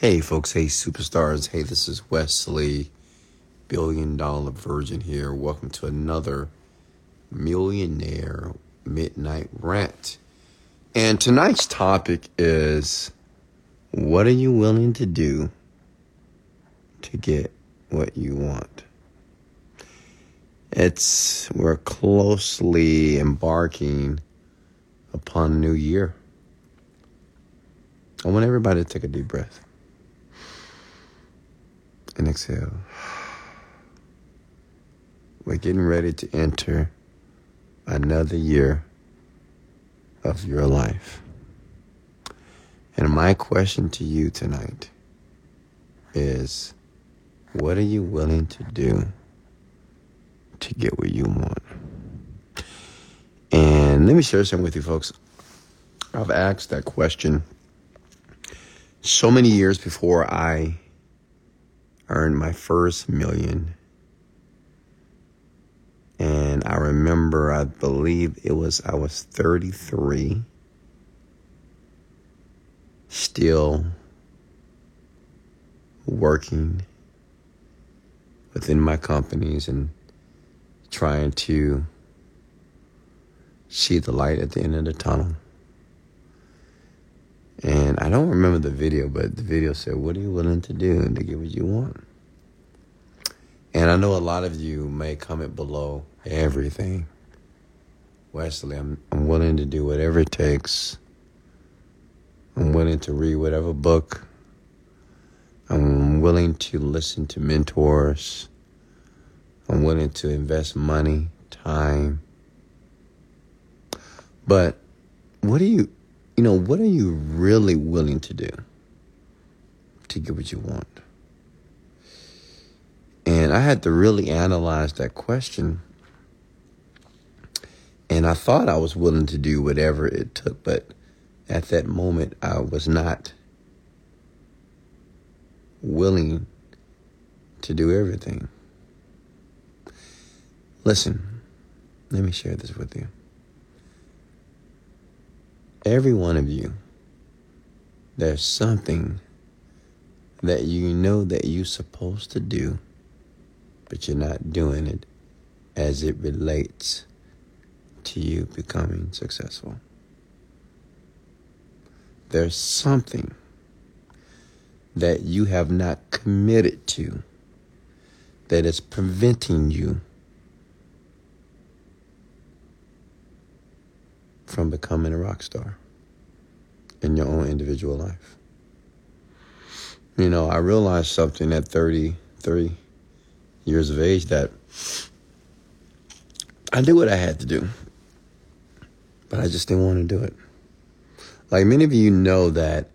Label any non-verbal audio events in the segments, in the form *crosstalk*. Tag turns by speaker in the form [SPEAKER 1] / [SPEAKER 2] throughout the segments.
[SPEAKER 1] Hey, folks. Hey, superstars. Hey, this is Wesley, billion dollar virgin here. Welcome to another millionaire midnight rant. And tonight's topic is what are you willing to do to get what you want? It's, we're closely embarking upon a new year. I want everybody to take a deep breath and exhale. We're getting ready to enter another year of your life. And my question to you tonight is what are you willing to do to get what you want? And let me share something with you folks. I've asked that question so many years before I earned my first million. And I remember, I believe it was, I was 33, still working within my companies and trying to see the light at the end of the tunnel. And I don't remember the video, but the video said, What are you willing to do to get what you want? And I know a lot of you may comment below everything. Wesley, I'm, I'm willing to do whatever it takes. I'm willing to read whatever book. I'm willing to listen to mentors. I'm willing to invest money, time. But what do you you know, what are you really willing to do to get what you want? And I had to really analyze that question. And I thought I was willing to do whatever it took, but at that moment, I was not willing to do everything. Listen, let me share this with you every one of you, there's something that you know that you're supposed to do, but you're not doing it as it relates to you becoming successful. There's something that you have not committed to that is preventing you from becoming a rock star in your own individual life. You know, I realized something at 33 years of age that I did what I had to do, but I just didn't want to do it. Like many of you know that,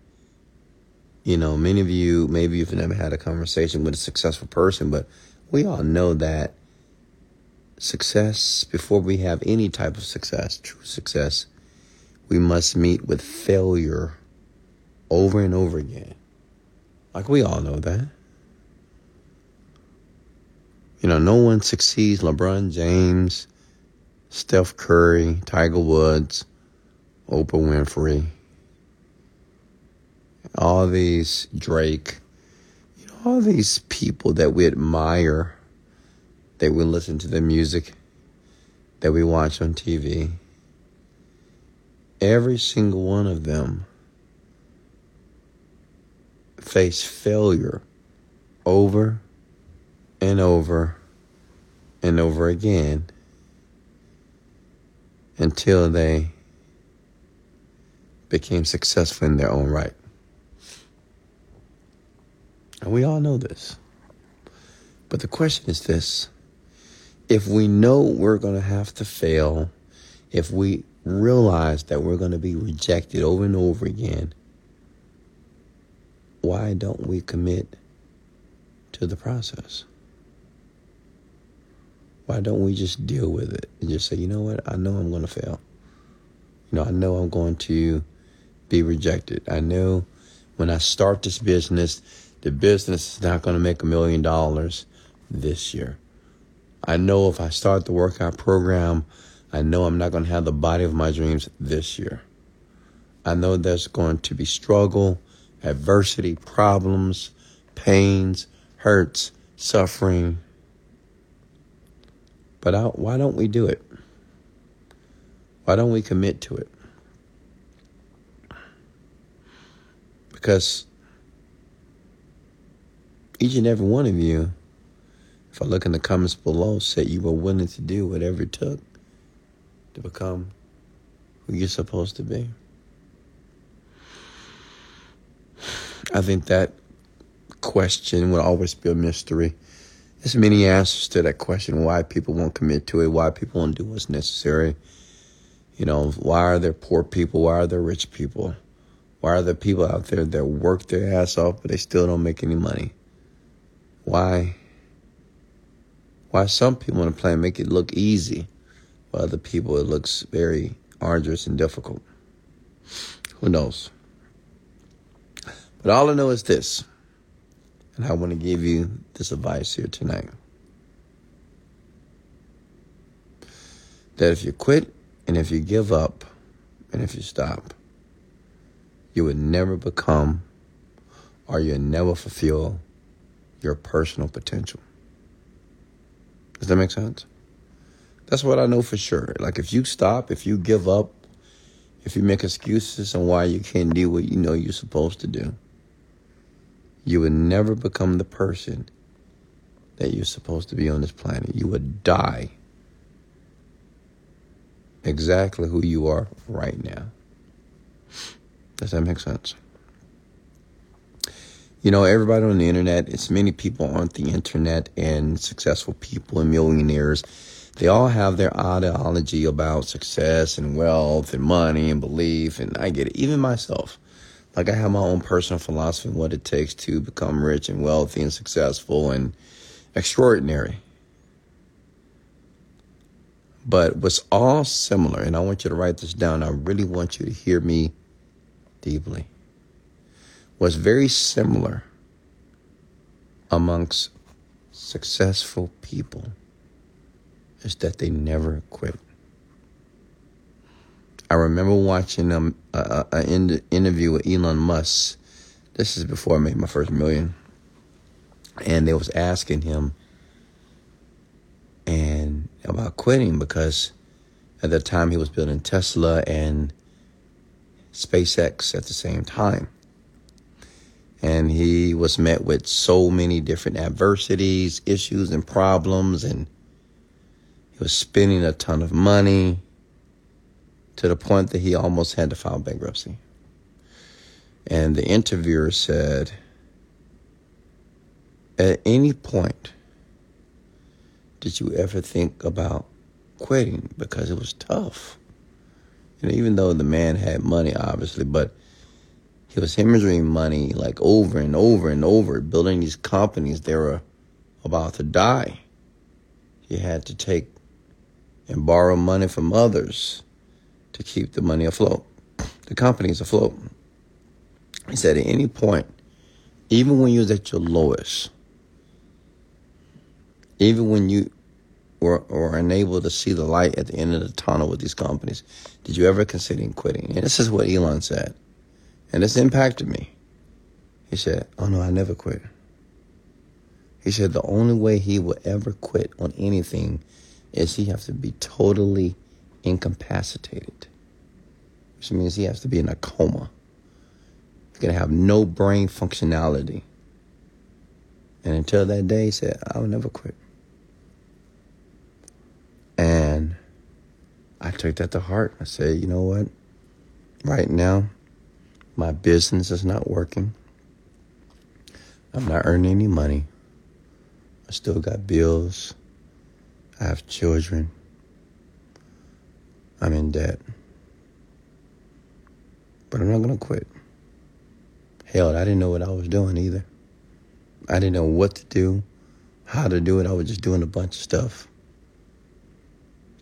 [SPEAKER 1] you know, many of you, maybe you've never had a conversation with a successful person, but we all know that success, before we have any type of success, true success, we must meet with failure over and over again. Like we all know that. You know, no one succeeds LeBron James, Steph Curry, Tiger Woods, Oprah Winfrey, all these Drake, you know, all these people that we admire that we listen to the music that we watch on TV. Every single one of them face failure over and over and over again until they became successful in their own right. And we all know this. But the question is this if we know we're going to have to fail, if we realize that we're going to be rejected over and over again, why don't we commit to the process? Why don't we just deal with it and just say, you know what, I know I'm going to fail. You know, I know I'm going to be rejected. I know when I start this business, the business is not going to make a million dollars this year. I know if I start the workout program, I know I'm not going to have the body of my dreams this year. I know there's going to be struggle adversity, problems, pains, hurts, suffering. But I, why don't we do it? Why don't we commit to it? Because each and every one of you, if I look in the comments below, said you were willing to do whatever it took to become who you're supposed to be. I think that question will always be a mystery. There's many answers to that question why people won't commit to it, why people won't do what's necessary. You know, why are there poor people? Why are there rich people? Why are there people out there that work their ass off but they still don't make any money? Why? Why some people on the planet make it look easy, while other people it looks very arduous and difficult? Who knows? But all I know is this, and I want to give you this advice here tonight. That if you quit and if you give up and if you stop, you would never become or you'll never fulfill your personal potential. Does that make sense? That's what I know for sure. Like if you stop, if you give up, if you make excuses on why you can't do what you know you're supposed to do, you would never become the person that you're supposed to be on this planet. You would die exactly who you are right now. Does that make sense? You know, everybody on the internet, it's many people on the internet and successful people and millionaires. They all have their ideology about success and wealth and money and belief. And I get it. Even myself. Like I have my own personal philosophy on what it takes to become rich and wealthy and successful and extraordinary. But what's all similar, and I want you to write this down. I really want you to hear me deeply. What's very similar amongst successful people is that they never quit. I remember watching um, an interview with Elon Musk. This is before I made my first million, and they was asking him and about quitting because at the time he was building Tesla and SpaceX at the same time. And he was met with so many different adversities, issues, and problems, and he was spending a ton of money to the point that he almost had to file bankruptcy. And the interviewer said, At any point, did you ever think about quitting? Because it was tough. Know, even though the man had money, obviously, but he was hemorrhaging money like over and over and over, building these companies. They were about to die. He had to take and borrow money from others to keep the money afloat, the company's afloat. He said at any point, even when you was at your lowest, even when you were, were unable to see the light at the end of the tunnel with these companies, did you ever consider quitting? And this is what Elon said. And this impacted me. He said, Oh no, I never quit. He said the only way he will ever quit on anything is he has to be totally incapacitated, which means he has to be in a coma. He's going to have no brain functionality. And until that day, he said, I'll never quit. And I took that to heart. I said, you know what? Right now, my business is not working. I'm not earning any money. I still got bills. I have children. I'm in debt. But I'm not going to quit. Hell, I didn't know what I was doing either. I didn't know what to do, how to do it. I was just doing a bunch of stuff,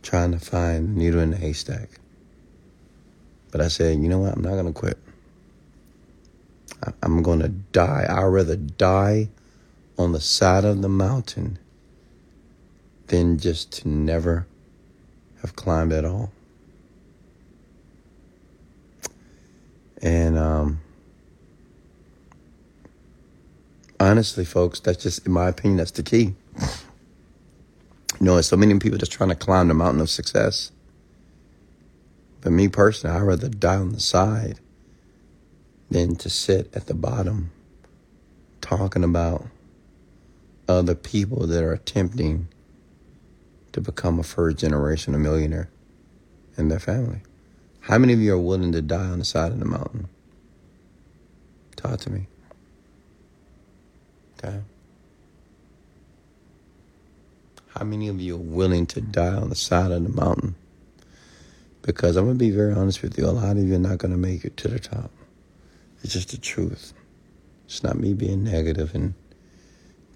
[SPEAKER 1] trying to find needle in the haystack. But I said, you know what? I'm not going to quit. I'm going to die. I'd rather die on the side of the mountain than just to never have climbed at all. And um, Honestly, folks, that's just, in my opinion, that's the key. You know, there's so many people just trying to climb the mountain of success. But me personally, I'd rather die on the side than to sit at the bottom talking about other people that are attempting to become a first generation a millionaire in their family. How many of you are willing to die on the side of the mountain? Talk to me. Okay. How many of you are willing to die on the side of the mountain? Because I'm going to be very honest with you, a lot of you are not going to make it to the top. It's just the truth. It's not me being negative and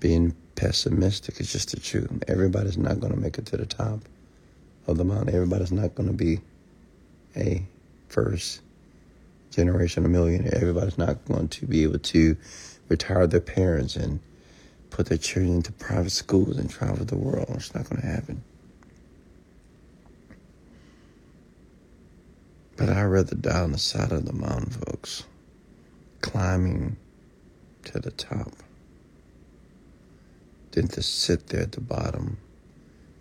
[SPEAKER 1] being pessimistic. It's just the truth. Everybody's not going to make it to the top of the mountain. Everybody's not going to be a first generation of millionaire. Everybody's not going to be able to retire their parents and put their children into private schools and travel the world. It's not going to happen. But I'd rather die on the side of the mountain, folks climbing to the top than to sit there at the bottom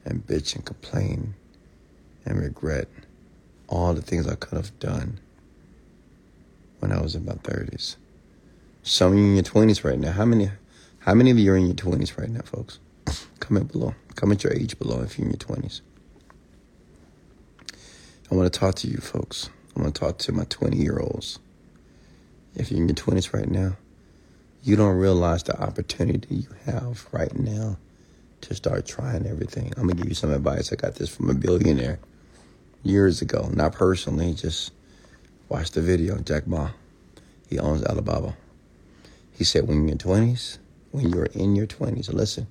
[SPEAKER 1] and bitch and complain and regret all the things I could have done when I was in my 30s. Some of you in your 20s right now. How many how many of you are in your 20s right now, folks? *sniffs* Comment below. Comment your age below if you're in your 20s. I want to talk to you folks. I want to talk to my 20 year olds if you're in your 20s right now, you don't realize the opportunity you have right now to start trying everything. I'm going to give you some advice. I got this from a billionaire years ago, not personally, just watch the video. Jack Ma, he owns Alibaba. He said, when you're in your 20s, when you're in your 20s, listen,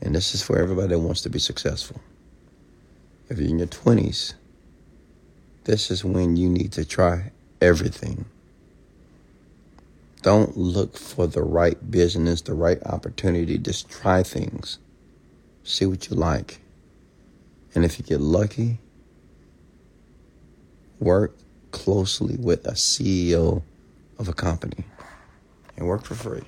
[SPEAKER 1] and this is for everybody that wants to be successful. If you're in your 20s, this is when you need to try everything. Don't look for the right business, the right opportunity. Just try things. See what you like. And if you get lucky, work closely with a CEO of a company and work for free.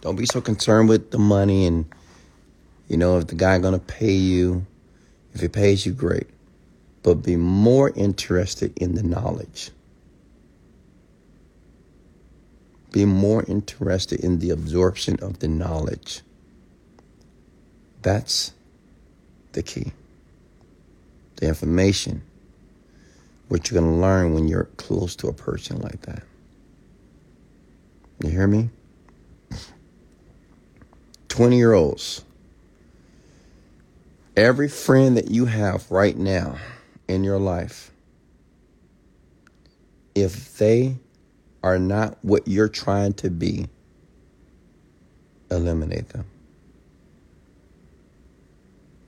[SPEAKER 1] Don't be so concerned with the money and you know if the guy going to pay you. If he pays you great but be more interested in the knowledge. Be more interested in the absorption of the knowledge. That's the key. The information, what you're going to learn when you're close to a person like that. You hear me? 20 year olds. Every friend that you have right now in your life, if they are not what you're trying to be, eliminate them.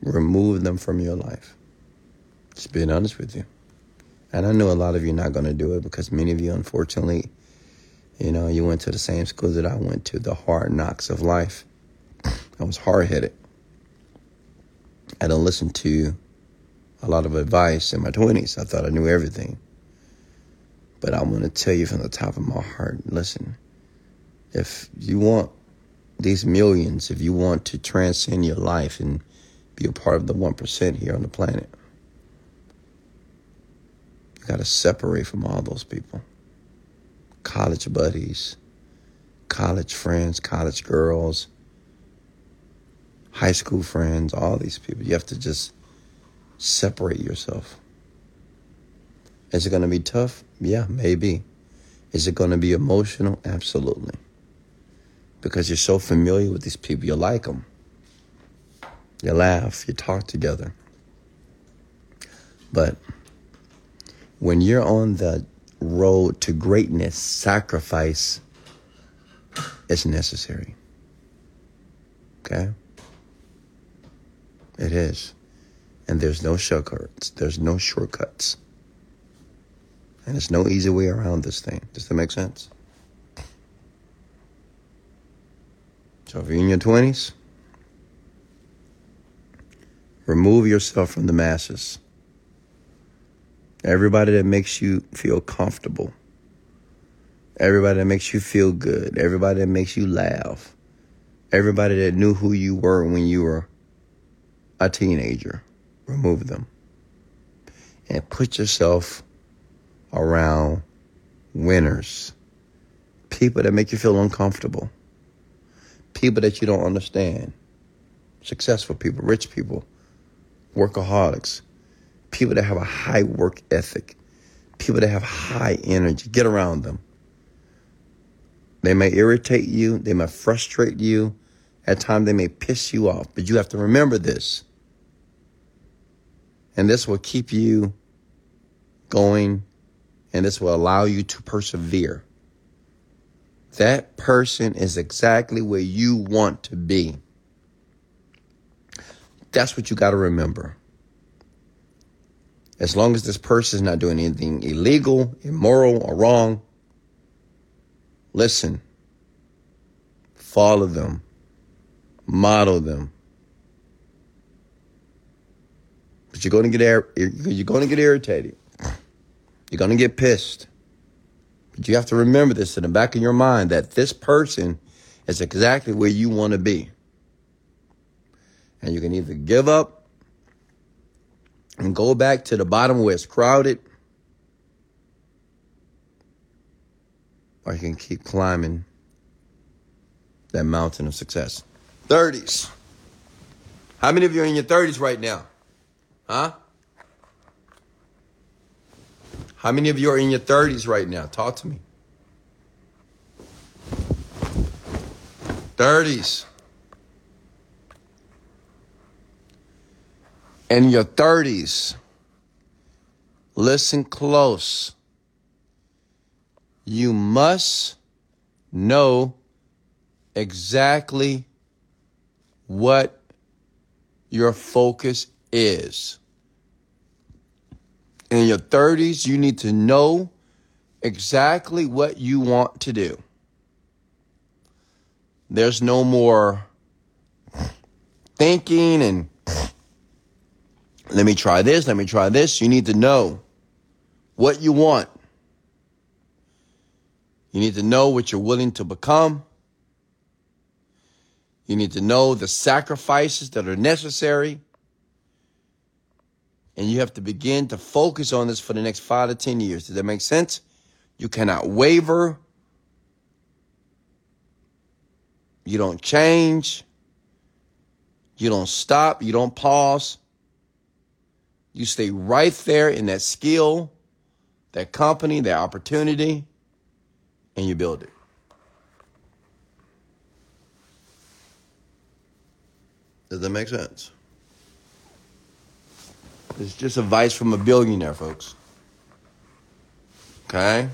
[SPEAKER 1] Remove them from your life. Just being honest with you. And I know a lot of you are not going to do it because many of you, unfortunately, you know, you went to the same school that I went to, the hard knocks of life. *clears throat* I was hard headed. I don't listen to a lot of advice in my 20s. I thought I knew everything. But I'm going to tell you from the top of my heart listen, if you want these millions, if you want to transcend your life and be a part of the 1% here on the planet, you got to separate from all those people. College buddies, college friends, college girls, high school friends, all these people. You have to just separate yourself. Is it going to be tough? Yeah, maybe. Is it going to be emotional? Absolutely. Because you're so familiar with these people, you like them. You laugh, you talk together. But when you're on the road to greatness, sacrifice is necessary. Okay? It is. And there's no shortcuts. There's no shortcuts. And there's no easy way around this thing. Does that make sense? So if you're in your 20s, remove yourself from the masses. Everybody that makes you feel comfortable. everybody that makes you feel good, everybody that makes you laugh, everybody that knew who you were when you were a teenager. Remove them. And put yourself around winners, people that make you feel uncomfortable, people that you don't understand, successful people, rich people, workaholics, people that have a high work ethic, people that have high energy. Get around them. They may irritate you, they may frustrate you, at times they may piss you off, but you have to remember this. And this will keep you going and this will allow you to persevere. That person is exactly where you want to be. That's what you got to remember. As long as this person is not doing anything illegal, immoral, or wrong, listen, follow them, model them. But you're going to get you're going to get irritated. You're going to get pissed. But you have to remember this in the back of your mind that this person is exactly where you want to be. And you can either give up and go back to the bottom where it's crowded, or you can keep climbing that mountain of success. 30s. How many of you are in your 30s right now? Huh? How many of you are in your 30s right now? Talk to me. 30s. In your 30s, listen close. You must know exactly what your focus is in your 30s, you need to know exactly what you want to do. There's no more thinking and let me try this, let me try this. You need to know what you want. You need to know what you're willing to become. You need to know the sacrifices that are necessary. And you have to begin to focus on this for the next five to 10 years. Does that make sense? You cannot waver. You don't change. You don't stop. You don't pause. You stay right there in that skill, that company, that opportunity, and you build it. Does that make sense? It's just advice from a billionaire, folks. Okay?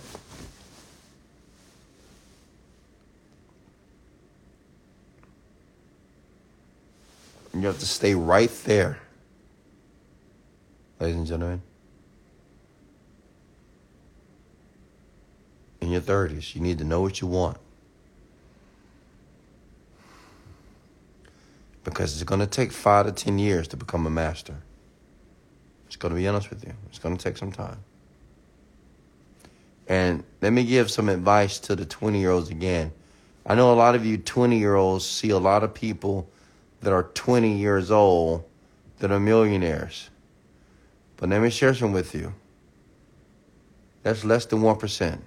[SPEAKER 1] You have to stay right there, ladies and gentlemen. In your 30s, you need to know what you want. Because it's going to take five to 10 years to become a master. Just going to be honest with you. It's going to take some time. And let me give some advice to the 20 year olds again. I know a lot of you 20 year olds see a lot of people that are 20 years old that are millionaires. But let me share some with you. That's less than 1%.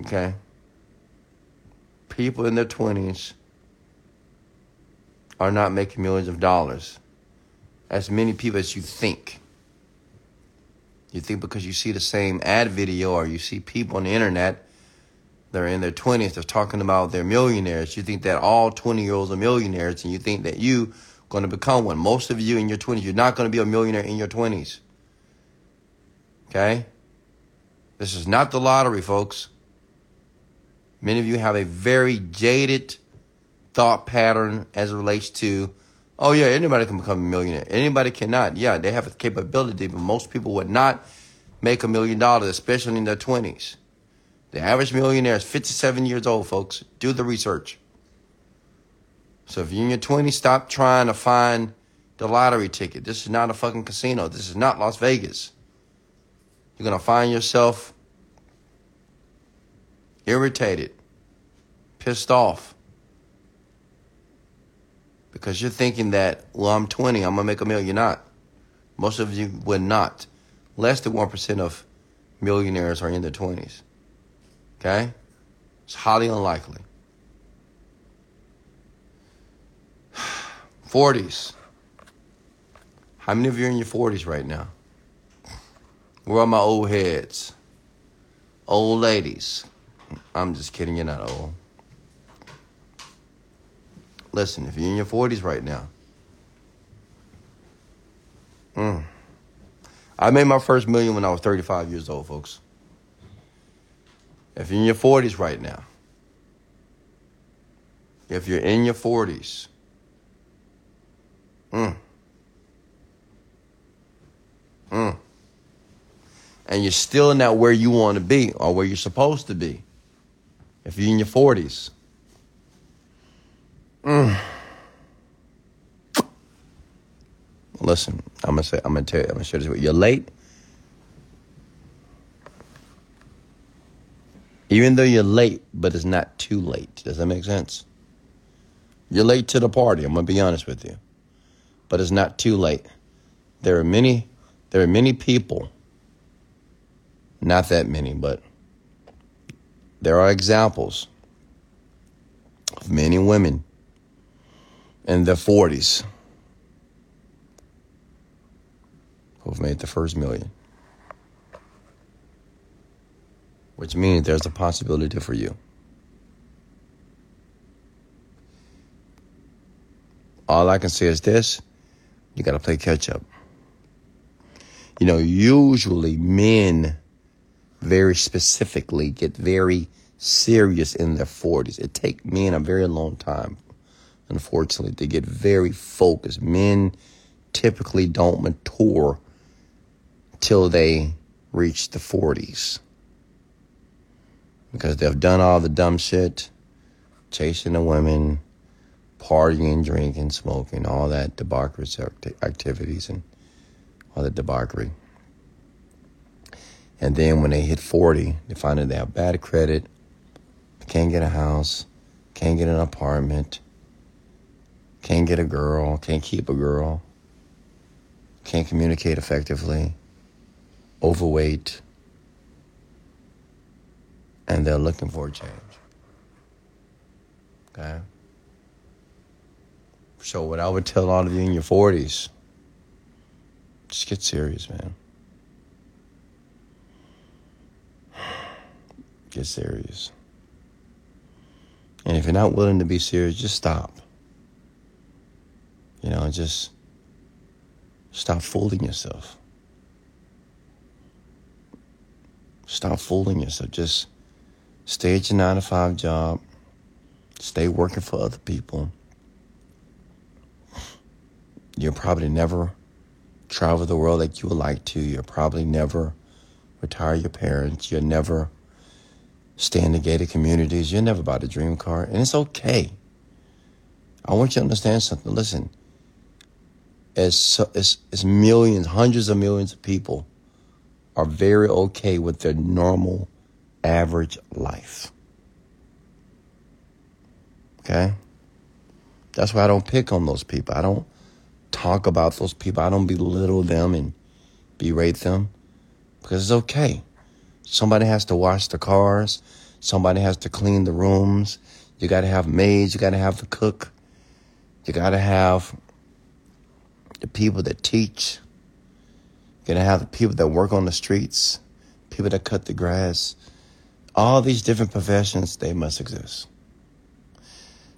[SPEAKER 1] Okay? People in their 20s are not making millions of dollars as many people as you think. You think because you see the same ad video or you see people on the internet that are in their 20s, they're talking about they're millionaires. You think that all 20 year olds are millionaires and you think that you going to become one. Most of you in your 20s, you're not going to be a millionaire in your 20s. Okay? This is not the lottery, folks. Many of you have a very jaded thought pattern as it relates to Oh yeah, anybody can become a millionaire. Anybody cannot. Yeah, they have the capability, but most people would not make a million dollars, especially in their twenties. The average millionaire is 57 years old, folks. Do the research. So if you're in your 20s, stop trying to find the lottery ticket. This is not a fucking casino. This is not Las Vegas. You're to find yourself irritated, pissed off. Because you're thinking that, well, I'm 20, I'm going to make a million. You're not. Most of you would not. Less than 1% of millionaires are in their 20s. Okay? It's highly unlikely. *sighs* 40s. How many of you are in your 40s right now? Where are my old heads? Old ladies. I'm just kidding, you're not old. Listen, if you're in your 40s right now, mm, I made my first million when I was 35 years old, folks. If you're in your 40s right now, if you're in your 40s, mm, mm, and you're still not where you want to be or where you're supposed to be, if you're in your 40s, mm, listen, I'm gonna say, I'm gonna tell you, I'm gonna share this with you. You're late. Even though you're late, but it's not too late. Does that make sense? You're late to the party. I'm gonna be honest with you, but it's not too late. There are many, there are many people. Not that many, but there are examples of many women in their 40s who've made the first million. Which means there's a possibility for you. All I can say is this you got to play catch up. You know, usually men very specifically get very serious in their 40s. It takes men a very long time, unfortunately, they get very focused. Men typically don't mature till they reach the 40s because they've done all the dumb shit, chasing the women, partying, drinking, smoking, all that debauchery activities and all that debauchery. And then when they hit 40, they find that they have bad credit, can't get a house, can't get an apartment, can't get a girl, can't keep a girl, can't communicate effectively, overweight, and they're looking for a change. Okay? So, what I would tell all of you in your 40s, just get serious, man. Get serious. And if you're not willing to be serious, just stop. You know, just stop fooling yourself. Stop fooling yourself. Just stay at your nine to five job. Stay working for other people. You'll probably never travel the world like you would like to. You'll probably never retire your parents. You'll never stay in the gated communities. You'll never buy the dream car. And it's okay. I want you to understand something. Listen, as, as, as millions, hundreds of millions of people are very okay with their normal, average life. Okay? That's why I don't pick on those people. I don't talk about those people. I don't belittle them and berate them because it's okay. Somebody has to wash the cars. Somebody has to clean the rooms. You got to have maids. You got to have the cook. You got to have the people that teach. You're going to have the people that work on the streets, people that cut the grass. All these different professions, they must exist.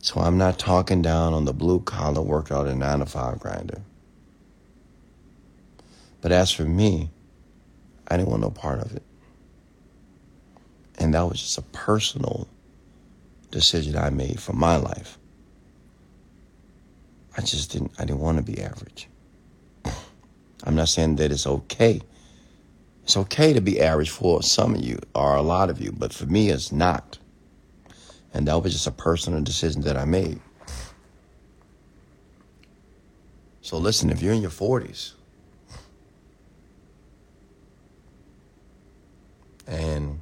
[SPEAKER 1] So I'm not talking down on the blue collar workout and nine to five grinder. But as for me, I didn't want no part of it. And that was just a personal decision I made for my life. I just didn't I didn't want to be average. I'm not saying that it's okay. It's okay to be average for some of you or a lot of you, but for me, it's not. And that was just a personal decision that I made. So listen, if you're in your 40s and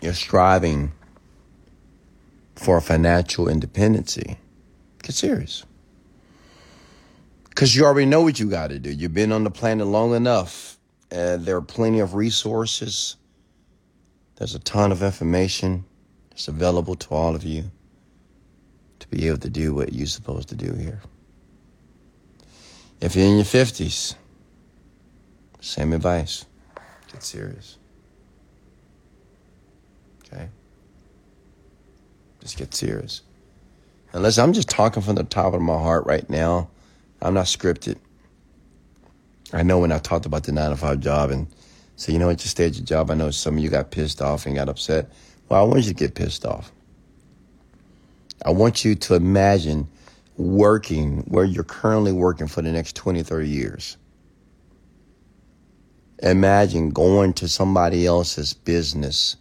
[SPEAKER 1] you're striving for financial independency, get serious. Because you already know what you got to do. You've been on the planet long enough. Uh, there are plenty of resources. There's a ton of information that's available to all of you to be able to do what you're supposed to do here. If you're in your 50s, same advice. Get serious. Okay? Just get serious. Unless I'm just talking from the top of my heart right now. I'm not scripted. I know when I talked about the nine to five job and so you know what, just stay at your job. I know some of you got pissed off and got upset. Well, I want you to get pissed off. I want you to imagine working where you're currently working for the next 20, 30 years. Imagine going to somebody else's business,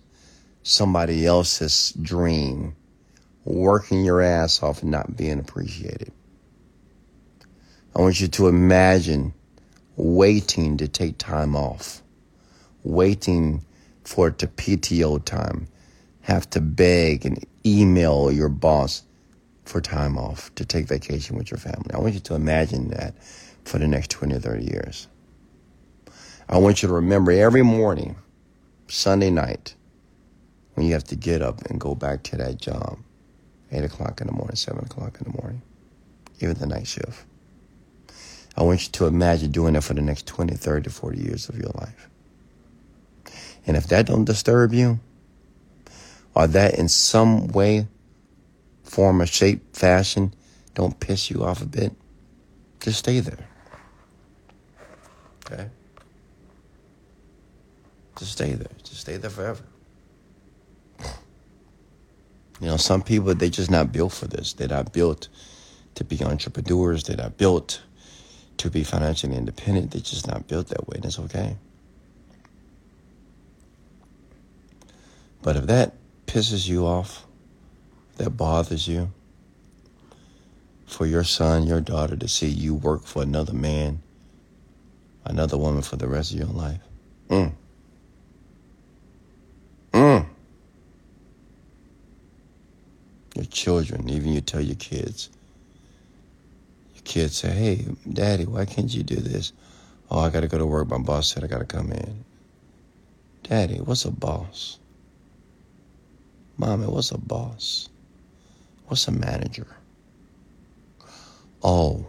[SPEAKER 1] somebody else's dream, working your ass off and not being appreciated. I want you to imagine waiting to take time off, waiting for it to PTO time, have to beg and email your boss for time off to take vacation with your family. I want you to imagine that for the next 20 or 30 years. I want you to remember every morning, Sunday night, when you have to get up and go back to that job, 8 o'clock in the morning, 7 o'clock in the morning, even the night shift. I want you to imagine doing that for the next 20, 30, 40 years of your life. And if that don't disturb you, or that in some way, form, or shape, fashion don't piss you off a bit, just stay there. Okay? Just stay there. Just stay there forever. You know, some people, they're just not built for this. They're not built to be entrepreneurs. They're not built to be financially independent. They're just not built that way, and it's okay. But if that pisses you off, that bothers you, for your son, your daughter to see you work for another man, another woman for the rest of your life. Mm. Mm. Your children, even you tell your kids, kids say, hey, daddy, why can't you do this? Oh, I got to go to work. My boss said I got to come in. Daddy, what's a boss? Mommy, what's a boss? What's a manager? Oh,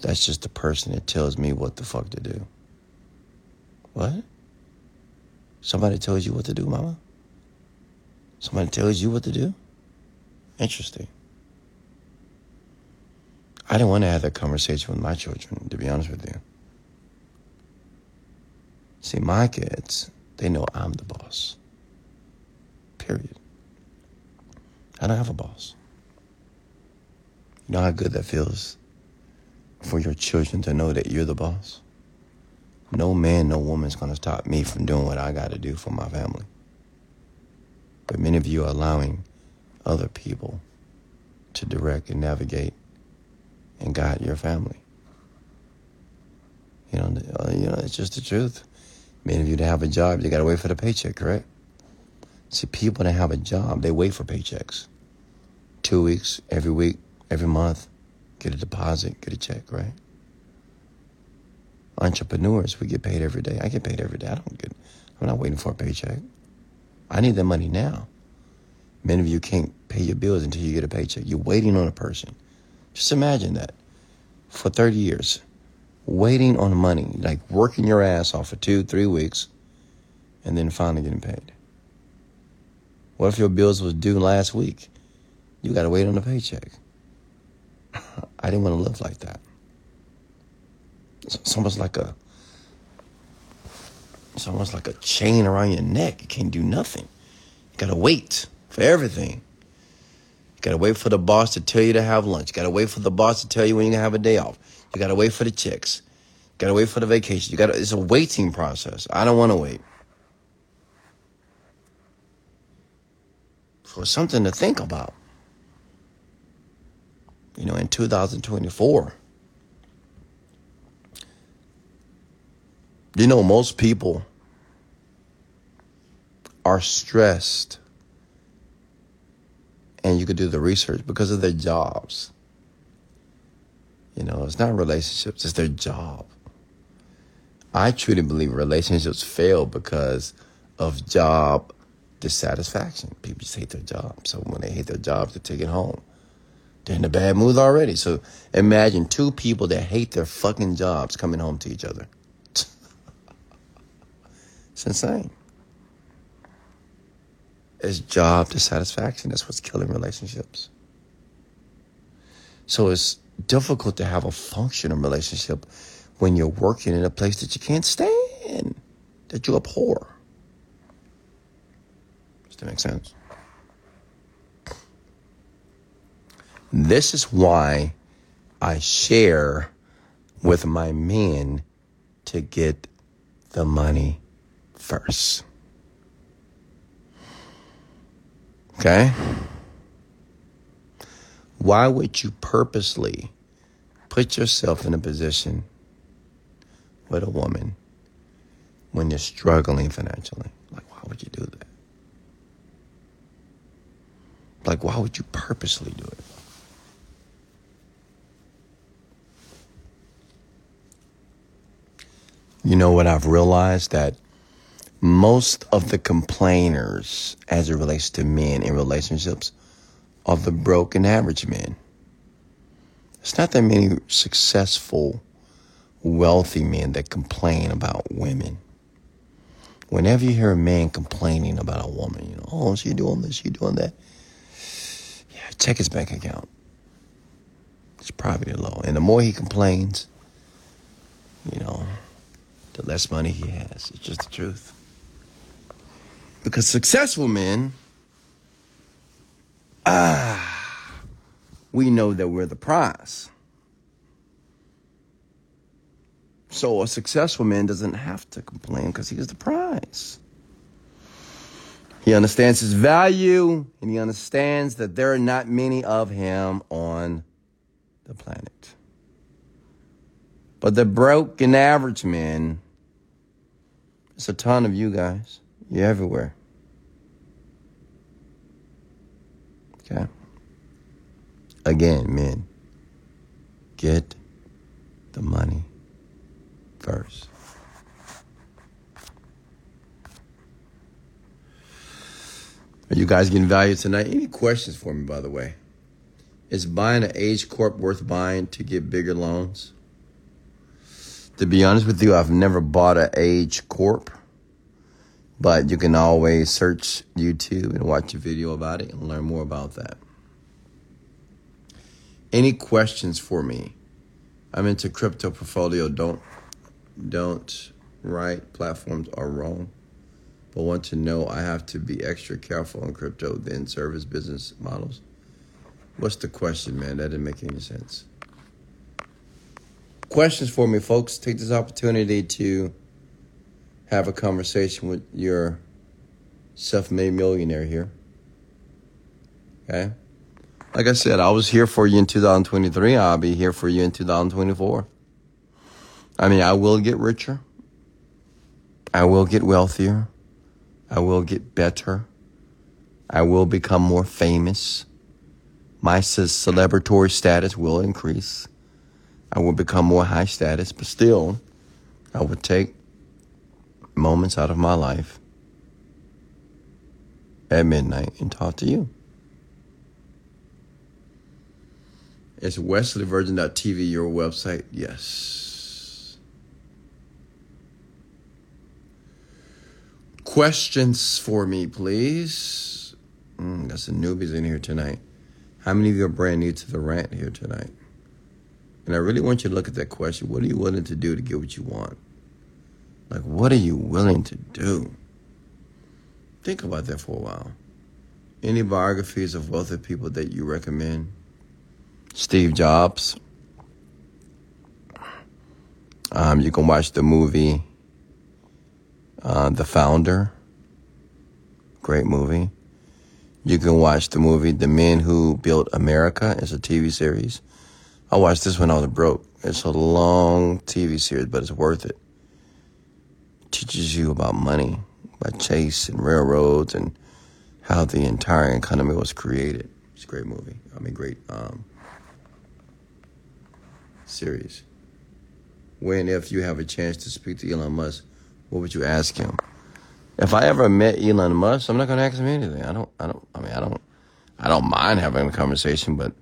[SPEAKER 1] that's just the person that tells me what the fuck to do. What? Somebody tells you what to do, mama? Somebody tells you what to do? Interesting. I don't want to have that conversation with my children, to be honest with you. See, my kids, they know I'm the boss. Period. I don't have a boss. You know how good that feels for your children to know that you're the boss? No man, no woman's going to stop me from doing what I got to do for my family. But many of you are allowing other people to direct and navigate and God your family. You know, uh, you know, it's just the truth. Many of you to have a job, you got to wait for the paycheck, correct? See, people that have a job, they wait for paychecks. Two weeks, every week, every month, get a deposit, get a check, right? Entrepreneurs, we get paid every day. I get paid every day. I don't get, I'm not waiting for a paycheck. I need that money now. Many of you can't pay your bills until you get a paycheck. You're waiting on a person. Just imagine that for 30 years, waiting on money, like working your ass off for two, three weeks, and then finally getting paid. What if your bills was due last week? You got to wait on the paycheck. *laughs* I didn't want to live like that. It's almost like a it's almost like a chain around your neck. You can't do nothing. You gotta wait for everything. Gotta wait for the boss to tell you to have lunch. Gotta wait for the boss to tell you when gonna have a day off. You gotta wait for the checks. Gotta wait for the vacation. You gotta, it's a waiting process. I don't wanna wait. For something to think about. You know, in 2024. You know, most people are stressed, and you could do the research because of their jobs. You know, it's not relationships, it's their job. I truly believe relationships fail because of job dissatisfaction. People just hate their job. So when they hate their jobs, they take it home. They're in a bad mood already. So imagine two people that hate their fucking jobs coming home to each other. *laughs* it's insane. It's job dissatisfaction. That's what's killing relationships. So it's difficult to have a functional relationship when you're working in a place that you can't stand, that you abhor. Does that make sense? This is why I share with my men to get the money first. Okay? Why would you purposely put yourself in a position with a woman when you're struggling financially? Like, why would you do that? Like, why would you purposely do it? You know what I've realized that most of the complainers as it relates to men in relationships are the broken average men. It's not that many successful, wealthy men that complain about women. Whenever you hear a man complaining about a woman, you know, oh, she doing this, she doing that. Yeah, check his bank account. It's probably low. And the more he complains, you know, the less money he has. It's just the truth. Because successful men, ah, we know that we're the prize. So a successful man doesn't have to complain because he's the prize. He understands his value and he understands that there are not many of him on the planet. But the broken average man, it's a ton of you guys. You're everywhere. Okay? Again, men, get the money first. Are you guys getting value tonight? Any questions for me, by the way? Is buying an Age Corp worth buying to get bigger loans? To be honest with you, I've never bought an Age Corp. But you can always search YouTube and watch a video about it and learn more about that. Any questions for me? I'm into crypto portfolio. Don't don't write platforms are wrong. But want to know I have to be extra careful on crypto than service business models. What's the question, man? That didn't make any sense. Questions for me, folks. Take this opportunity to have a conversation with your self made millionaire here. Okay? Like I said, I was here for you in 2023. I'll be here for you in 2024. I mean, I will get richer. I will get wealthier. I will get better. I will become more famous. My celebratory status will increase. I will become more high status, but still, I would take moments out of my life at midnight and talk to you. Is WesleyVirgin.tv your website? Yes. Questions for me, please. Mm, got some newbies in here tonight. How many of you are brand new to the rant here tonight? And I really want you to look at that question. What are you willing to do to get what you want? Like, what are you willing to do? Think about that for a while. Any biographies of wealthy people that you recommend? Steve Jobs. Um, you can watch the movie uh, The Founder. Great movie. You can watch the movie The Men Who Built America. It's a TV series. I watched this when I was broke. It's a long TV series, but it's worth it teaches you about money,
[SPEAKER 2] by Chase and railroads and how the entire economy was created. It's a great movie. I mean, great um, series. When, if you have a chance to speak to Elon Musk, what would you ask him? If I ever met Elon Musk, I'm not going to ask him anything. I don't. I don't. I mean, I don't. I don't mind having a conversation, but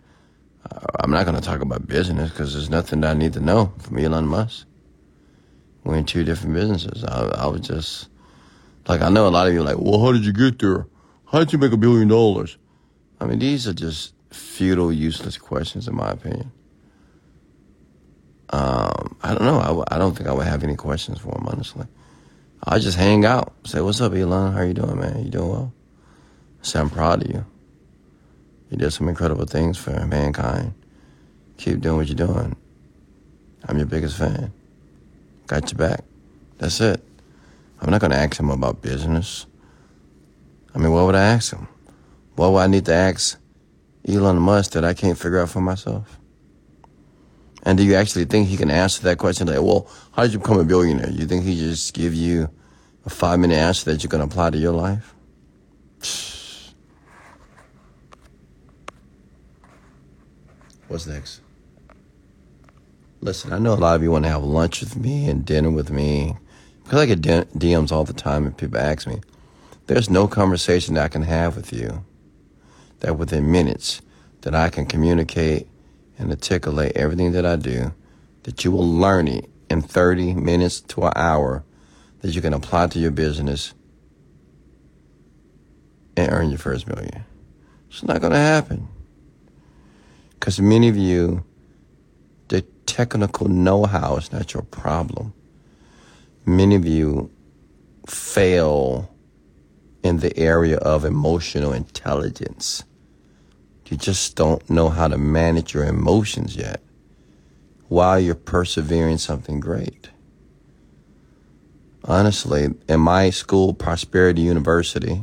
[SPEAKER 2] uh, I'm not going to talk about business because there's nothing that I need to know from Elon Musk. We're in two different businesses. I, I was just like, I know a lot of you are like, well, how did you get there? How did you make a billion dollars? I mean, these are just futile, useless questions, in my opinion. Um, I don't know. I don't think I would have any questions for him, honestly. I just hang out, say, "What's up, Elon? How you doing, man? You doing well?" Say, "I'm proud of you. You did some incredible things for mankind. Keep doing what you're doing. I'm your biggest fan. Got your back. That's it. I'm not going to ask him about business. I mean, what would I ask him? What would I need to ask Elon Musk that I can't figure out for myself? And do you actually think he can answer that question? Like, well, how did you become a billionaire? You think he just give you a five minute answer that you can apply to your life? What's next? Listen, I know a lot of you want to have lunch with me and dinner with me because I get DMs all the time and people ask me. There's no conversation that I can have with you that within minutes that I can communicate and articulate everything that I do, that you will learn it in 30 minutes to an hour, that you can apply to your business and earn your first million. It's not going to happen. Because many of you, technical know how is not your problem. Many of you fail in the area of emotional intelligence. You just don't know how to manage your emotions yet while you're persevering something great. Honestly, in my school, Prosperity University,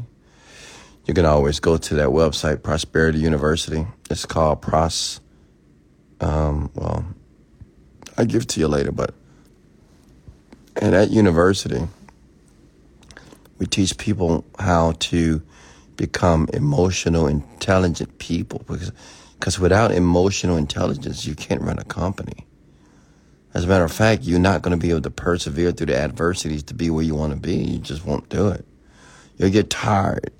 [SPEAKER 2] you can always go to that website, Prosperity University. It's called Pros. Um, well, I give to you later, but and at university, we teach people how to become emotional, intelligent people because because without emotional intelligence, you can't run a company. As a matter of fact, you're not going to be able to persevere through the adversities to be where you want to be. You just won't do it. You'll get tired.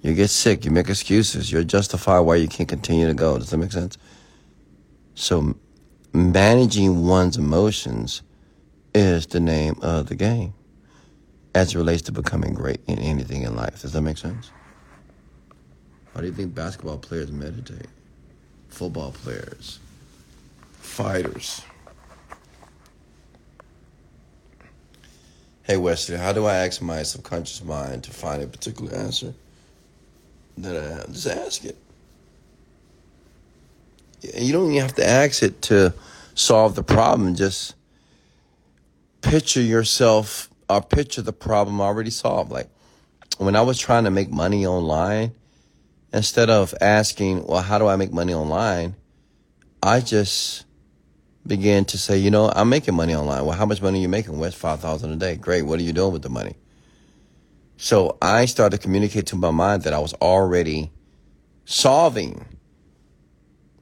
[SPEAKER 2] You get sick. You make excuses. You'll justify why you can't continue to go. Does that make sense? So, managing one's emotions is the name of the game as it relates to becoming great in anything in life. Does that make sense? Why do you think basketball players meditate? Football players, fighters. Hey Wesley, how do I ask my subconscious mind to find a particular answer that I have? Just ask it. You don't even have to ask it to solve the problem. Just picture yourself or picture the problem already solved. Like when I was trying to make money online, instead of asking, well, how do I make money online? I just began to say, you know, I'm making money online. Well, how much money are you making? Where's 5000 a day? Great. What are you doing with the money? So I started to communicate to my mind that I was already solving.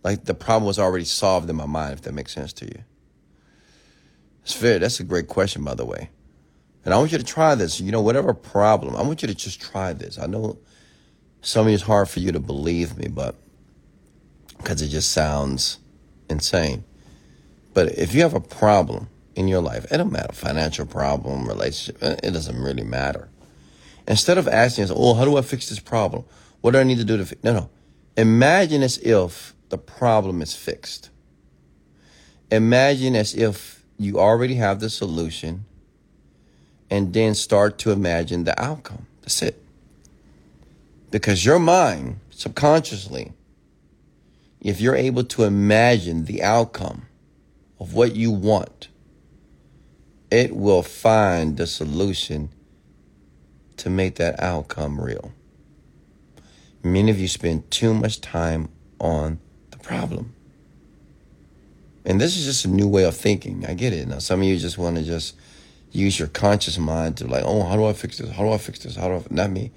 [SPEAKER 2] Like the problem was already solved in my mind, if that makes sense to you. It's fair. That's a great question, by the way. And I want you to try this. You know, whatever problem, I want you to just try this. I know some of it's hard for you to believe me, but because it just sounds insane. But if you have a problem in your life, it don't matter, financial problem, relationship, it doesn't really matter. Instead of asking us, oh, how do I fix this problem? What do I need to do to fix? No, no. Imagine as if the problem is fixed. Imagine as if you already have the solution and then start to imagine the outcome. That's it. Because your mind, subconsciously, if you're able to imagine the outcome of what you want, it will find the solution to make that outcome real. Many of you spend too much time on problem. And this is just a new way of thinking. I get it. Now, some of you just want to just use your conscious mind to like, oh, how do I fix this? How do I fix this? How do I? Not me.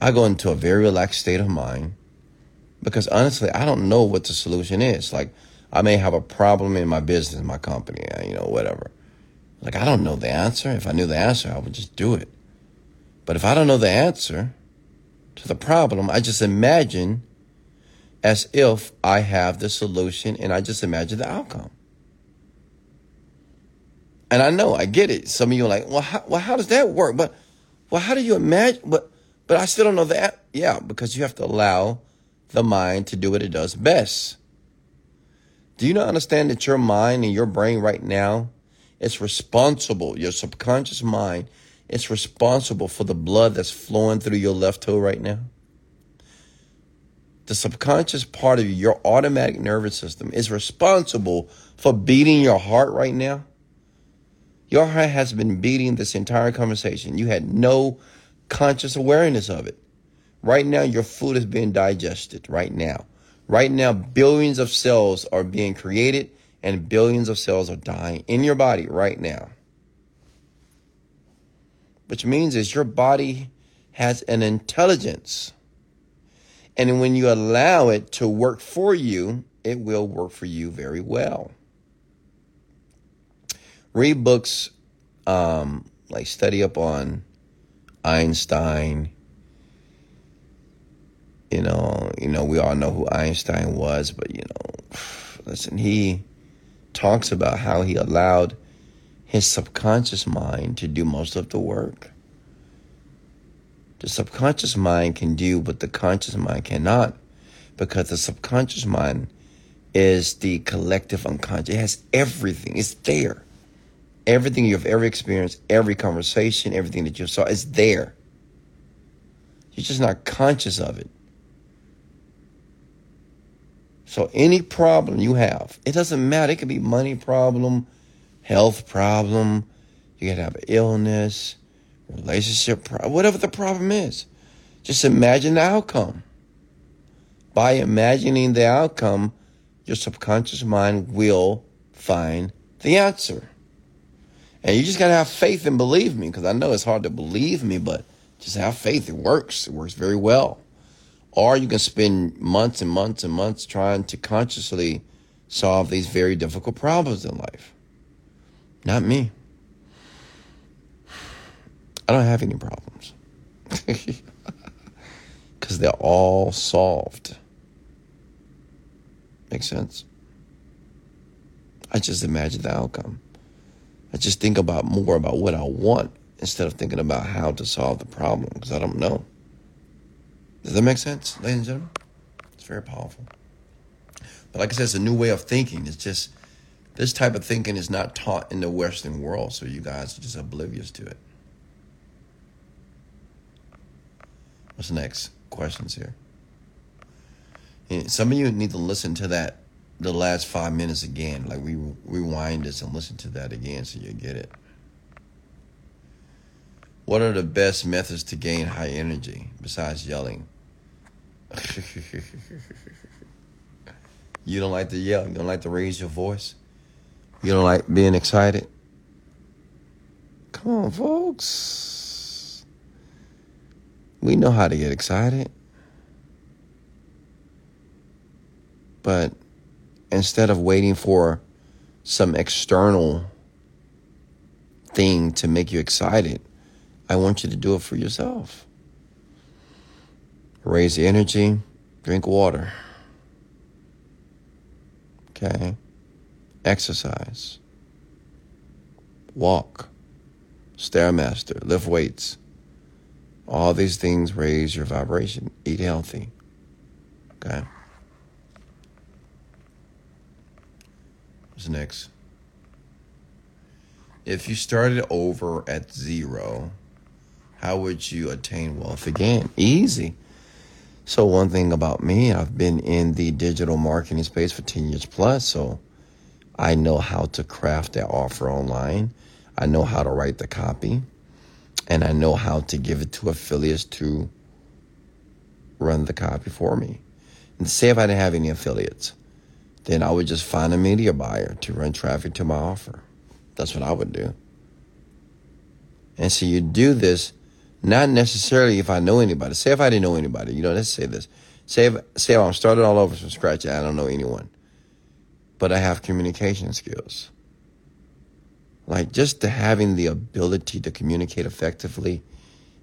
[SPEAKER 2] I go into a very relaxed state of mind because honestly, I don't know what the solution is. Like, I may have a problem in my business, my company, uh, you know, whatever. Like, I don't know the answer. If I knew the answer, I would just do it. But if I don't know the answer to the problem, I just imagine as if I have the solution and I just imagine the outcome. And I know, I get it. Some of you are like, well, how, well, how does that work? But, well, how do you imagine? But, but I still don't know that. Yeah, because you have to allow the mind to do what it does best. Do you not understand that your mind and your brain right now is responsible, your subconscious mind is responsible for the blood that's flowing through your left toe right now? The subconscious part of you, your automatic nervous system is responsible for beating your heart right now. Your heart has been beating this entire conversation. You had no conscious awareness of it. Right now, your food is being digested. Right now. Right now, billions of cells are being created and billions of cells are dying in your body right now. Which means is your body has an intelligence. And when you allow it to work for you, it will work for you very well read books, um, like study up on Einstein. You know, you know, we all know who Einstein was, but you know, *sighs* listen, he talks about how he allowed his subconscious mind to do most of the work. The subconscious mind can do what the conscious mind cannot because the subconscious mind is the collective unconscious. It has everything. It's there. Everything you've ever experienced, every conversation, everything that you saw is there. You're just not conscious of it. So any problem you have, it doesn't matter. It could be money problem, health problem, you could have illness, relationship whatever the problem is. Just imagine the outcome. By imagining the outcome, your subconscious mind will find the answer. And you just got to have faith and believe me because I know it's hard to believe me, but just have faith. It works. It works very well. Or you can spend months and months and months trying to consciously solve these very difficult problems in life. Not me. I don't have any problems *laughs* because they're all solved. Make sense? I just imagine the outcome. I just think about more about what I want instead of thinking about how to solve the problem because I don't know. Does that make sense, ladies and gentlemen? It's very powerful. But like I said, it's a new way of thinking. It's just this type of thinking is not taught in the Western world, so you guys are just oblivious to it. What's next? Questions here. Some of you need to listen to that the last five minutes again. Like we rewind this and listen to that again so you get it. What are the best methods to gain high energy besides yelling? *laughs* you don't like to yell. You don't like to raise your voice. You don't like being excited. Come on, folks. We know how to get excited. But instead of waiting for some external thing to make you excited, I want you to do it for yourself. Raise the energy, drink water. Okay? Exercise. Walk. Stairmaster. Lift weights. All these things raise your vibration. Eat healthy. Okay? What's next? If you started over at zero, how would you attain wealth again? Easy. So, one thing about me, I've been in the digital marketing space for 10 years plus. So, I know how to craft that offer online. I know how to write the copy. And I know how to give it to affiliates to run the copy for me. And say if I didn't have any affiliates, then I would just find a media buyer to run traffic to my offer. That's what I would do. And so you do this not necessarily if I know anybody. Say if I didn't know anybody, you know, let's say this. Say if, say if I'm starting all over from scratch and I don't know anyone, but I have communication skills. Like just to having the ability to communicate effectively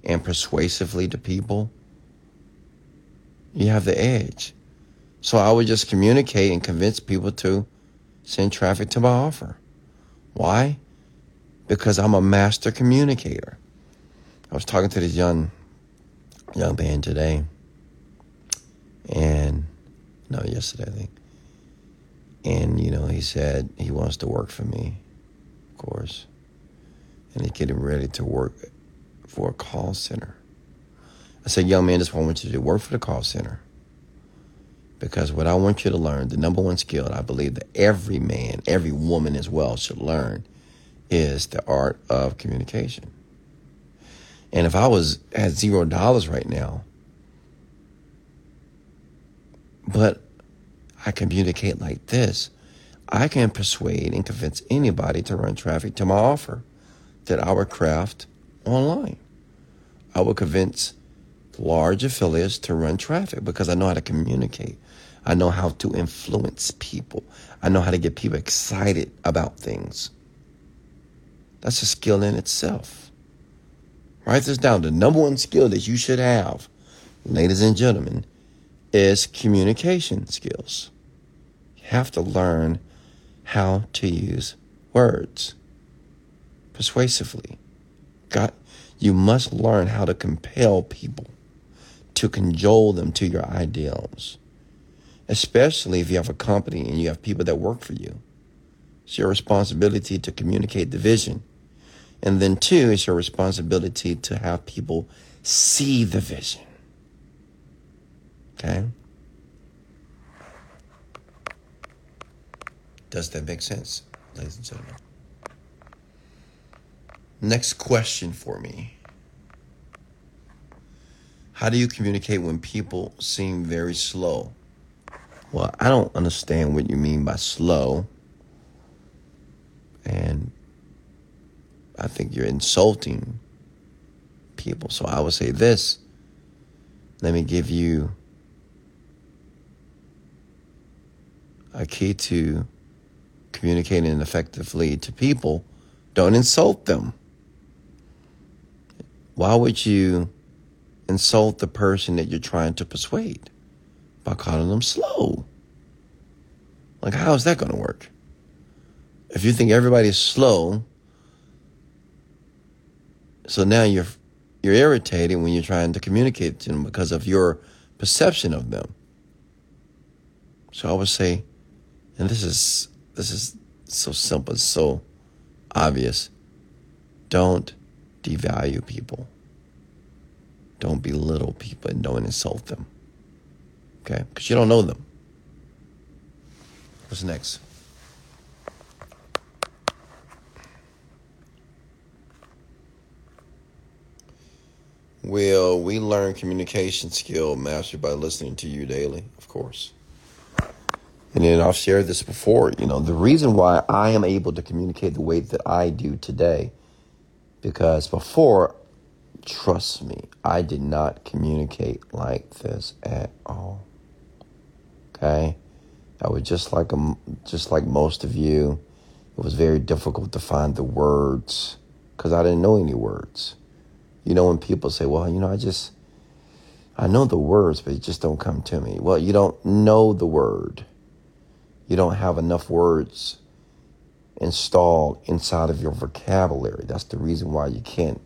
[SPEAKER 2] and persuasively to people, you have the edge. So I would just communicate and convince people to send traffic to my offer. Why? Because I'm a master communicator. I was talking to this young young man today, and no, yesterday I think. And you know, he said he wants to work for me, course, and he's getting ready to work for a call center. I said, young man, this is what I want you to do: work for the call center. Because what I want you to learn, the number one skill I believe that every man, every woman as well should learn, is the art of communication. And if I was at zero dollars right now, but I communicate like this, I can persuade and convince anybody to run traffic to my offer that I would craft online. I will convince large affiliates to run traffic because I know how to communicate. I know how to influence people. I know how to get people excited about things. That's a skill in itself. Write this down. The number one skill that you should have, ladies and gentlemen, is communication skills. You have to learn how to use words persuasively. God, you must learn how to compel people, to cajole them to your ideals, especially if you have a company and you have people that work for you. It's your responsibility to communicate the vision and then, two, it's your responsibility to have people see the vision. Okay? Does that make sense, ladies and gentlemen? Next question for me How do you communicate when people seem very slow? Well, I don't understand what you mean by slow. And I think you're insulting people. So I would say this. Let me give you a key to communicating effectively to people. Don't insult them. Why would you insult the person that you're trying to persuade? By calling them slow. Like, how is that going to work? If you think everybody's slow, so now you're you're irritated when you're trying to communicate to them because of your perception of them. So I would say, and this is this is so simple, so obvious. Don't devalue people. Don't belittle people and don't insult them. Okay? Because you don't know them. What's next? Will we learn communication skill mastered by listening to you daily, of course. And then I've shared this before, you know, the reason why I am able to communicate the way that I do today, because before, trust me, I did not communicate like this at all. Okay? I was just like a, just like most of you. It was very difficult to find the words because I didn't know any words. You know, when people say, well, you know, I just, I know the words, but it just don't come to me. Well, you don't know the word. You don't have enough words installed inside of your vocabulary. That's the reason why you can't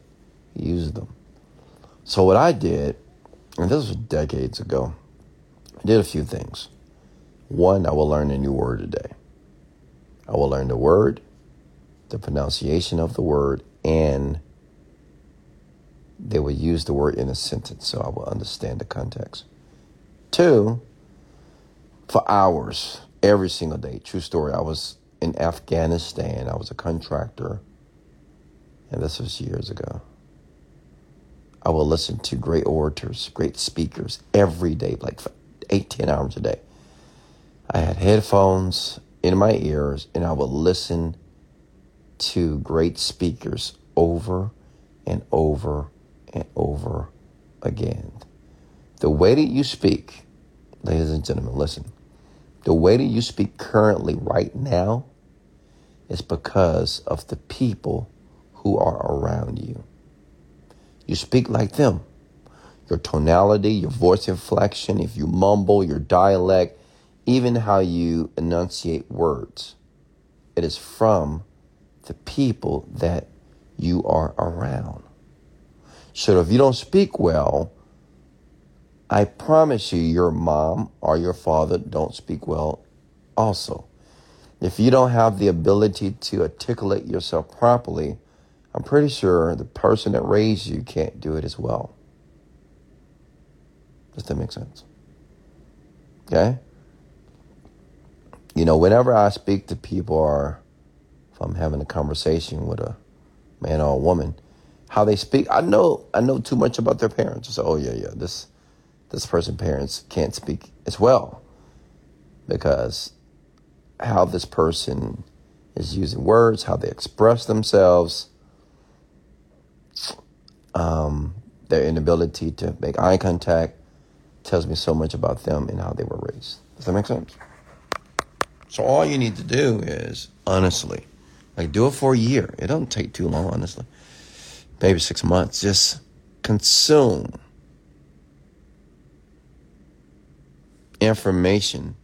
[SPEAKER 2] use them. So what I did, and this was decades ago, I did a few things. One, I will learn a new word a day. I will learn the word, the pronunciation of the word, and they would use the word in a sentence so I will understand the context. Two, for hours, every single day. True story. I was in Afghanistan. I was a contractor, and this was years ago. I will listen to great orators, great speakers every day, like eight, ten hours a day. I had headphones in my ears, and I would listen to great speakers over and over and over again. The way that you speak, ladies and gentlemen, listen. The way that you speak currently, right now, is because of the people who are around you. You speak like them. Your tonality, your voice inflection, if you mumble, your dialect, even how you enunciate words. It is from the people that you are around. So if you don't speak well, I promise you, your mom or your father don't speak well also. If you don't have the ability to articulate yourself properly, I'm pretty sure the person that raised you can't do it as well. Does that make sense? Okay? You know, whenever I speak to people or if I'm having a conversation with a man or a woman, how they speak, I know I know too much about their parents. Say, oh yeah, yeah, this this person's parents can't speak as well. Because how this person is using words, how they express themselves, um, their inability to make eye contact tells me so much about them and how they were raised. Does that make sense? So all you need to do is honestly, like do it for a year. It don't take too long, honestly. Maybe six months. Just consume information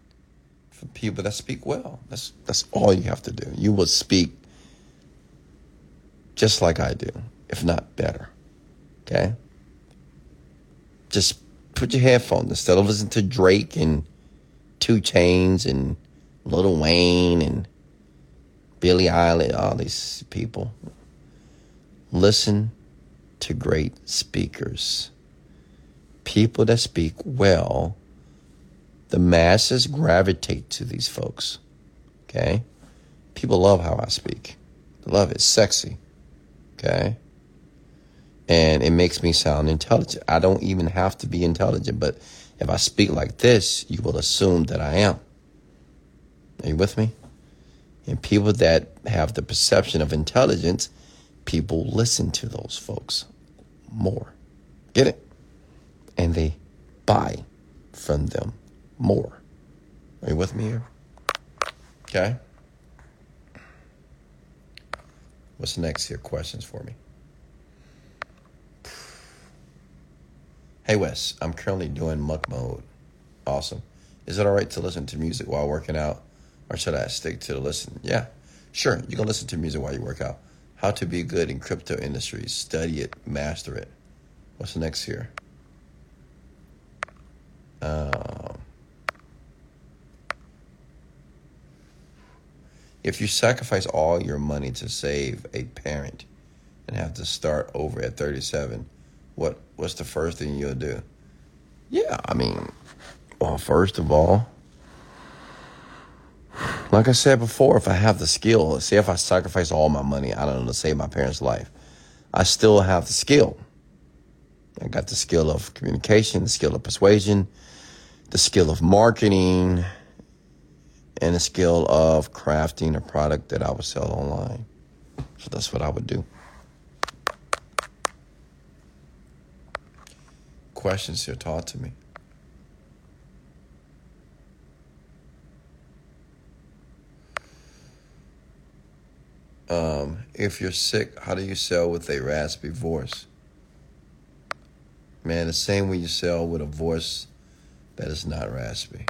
[SPEAKER 2] from people that speak well. That's that's all you have to do. You will speak just like I do, if not better. Okay? Just put your headphones instead of listening to Drake and 2 Chainz and Lil Wayne and Billie Eilish, all these people. Listen to great speakers. People that speak well, the masses gravitate to these folks. Okay? People love how I speak. They love it. sexy. Okay? And it makes me sound intelligent. I don't even have to be intelligent, but if I speak like this, you will assume that I am. Are you with me? And people that have the perception of intelligence, people listen to those folks more. Get it? And they buy from them more. Are you with me here? Okay. What's next here? Questions for me? Hey Wes, I'm currently doing monk mode. Awesome. Is it all right to listen to music while working out? Or should I stick to the listen? Yeah, sure. You can listen to music while you work out. How to be good in crypto industries. Study it, master it. What's next here? Um, if you sacrifice all your money to save a parent and have to start over at 37, what what's the first thing you'll do? Yeah, I mean, well, first of all, like I said before, if I have the skill, say if I sacrifice all my money, I don't know, to save my parents' life, I still have the skill. I got the skill of communication, the skill of persuasion, the skill of marketing, and the skill of crafting a product that I would sell online. So that's what I would do. Questions here taught to me. Um, if you're sick, how do you sell with a raspy voice? Man, the same way you sell with a voice that is not raspy.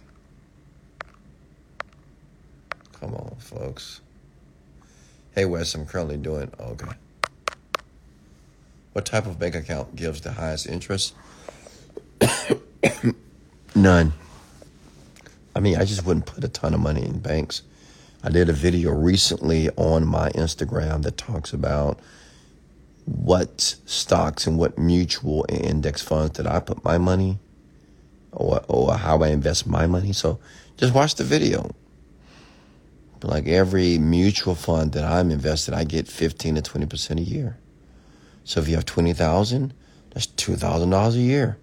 [SPEAKER 2] Come on, folks. Hey, Wes, I'm currently doing okay. What type of bank account gives the highest interest? *coughs* None. I mean, I just wouldn't put a ton of money in banks. I did a video recently on my Instagram that talks about what stocks and what mutual and index funds that I put my money or, or how I invest my money. So just watch the video. Like every mutual fund that I'm invested, I get 15 to 20% a year. So if you have 20,000, that's $2,000 a year.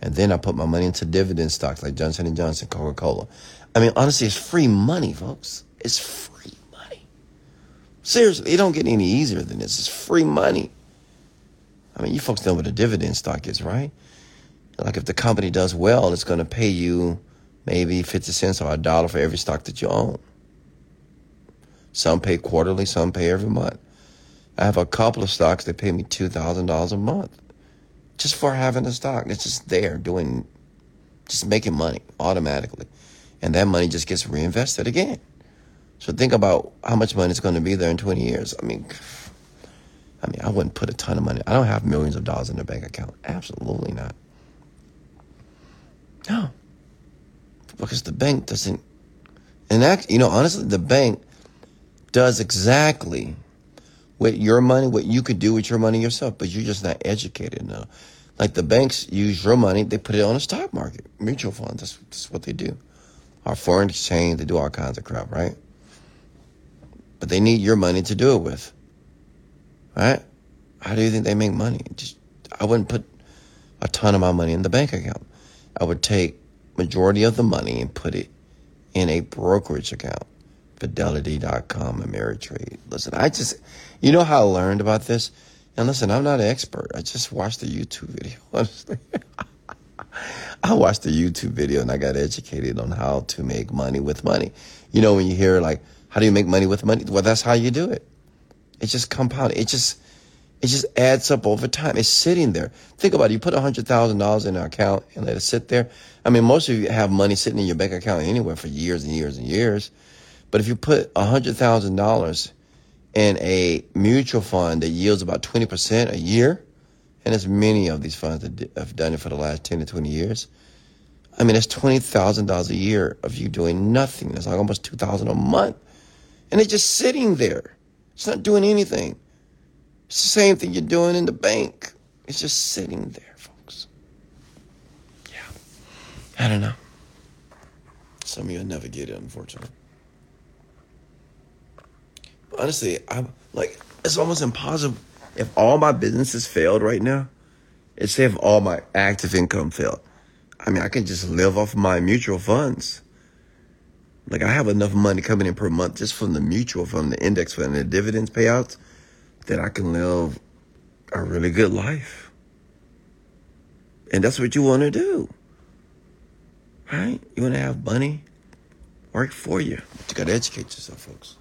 [SPEAKER 2] And then I put my money into dividend stocks like Johnson & Johnson, Coca-Cola. I mean, honestly, it's free money, folks. It's free money. Seriously, it don't get any easier than this. It's free money. I mean, you folks know what a dividend stock is, right? Like if the company does well, it's going to pay you maybe 50 cents or a dollar for every stock that you own. Some pay quarterly, some pay every month. I have a couple of stocks that pay me $2,000 a month just for having a stock. It's just there doing, just making money automatically. And that money just gets reinvested again. So think about how much money is going to be there in 20 years. I mean, I mean, I wouldn't put a ton of money. I don't have millions of dollars in the bank account. Absolutely not. No. Because the bank doesn't, and that, you know, honestly, the bank does exactly with your money, what you could do with your money yourself, but you're just not educated enough. Like the banks use your money, they put it on the stock market, mutual funds. That's, that's what they do. Our foreign exchange, they do all kinds of crap, right? But they need your money to do it with. Right? How do you think they make money? Just I wouldn't put a ton of my money in the bank account. I would take majority of the money and put it in a brokerage account. Fidelity.com, Ameritrade. Listen, I just, you know how I learned about this? And listen, I'm not an expert. I just watched a YouTube video, *laughs* honestly. I watched a YouTube video and I got educated on how to make money with money. You know, when you hear like, how do you make money with money? Well, that's how you do it. It's just compound. It just, it just adds up over time. It's sitting there. Think about it. You put $100,000 in an account and let it sit there. I mean, most of you have money sitting in your bank account anywhere for years and years and years. But if you put $100,000 in a mutual fund that yields about 20% a year, and as many of these funds that have done it for the last 10 to 20 years, I mean, that's $20,000 a year of you doing nothing. That's like almost 2000 a month. And it's just sitting there. It's not doing anything. It's the same thing you're doing in the bank. It's just sitting there, folks. Yeah. I don't know. Some of you will never get it, unfortunately. Honestly, I'm like, it's almost impossible. If all my businesses failed right now, it's say if all my active income failed. I mean, I can just live off my mutual funds. Like I have enough money coming in per month just from the mutual fund, the index fund, and the dividends payouts that I can live a really good life. And that's what you want to do. Right? You want to have money work for you. But you got to educate yourself, folks.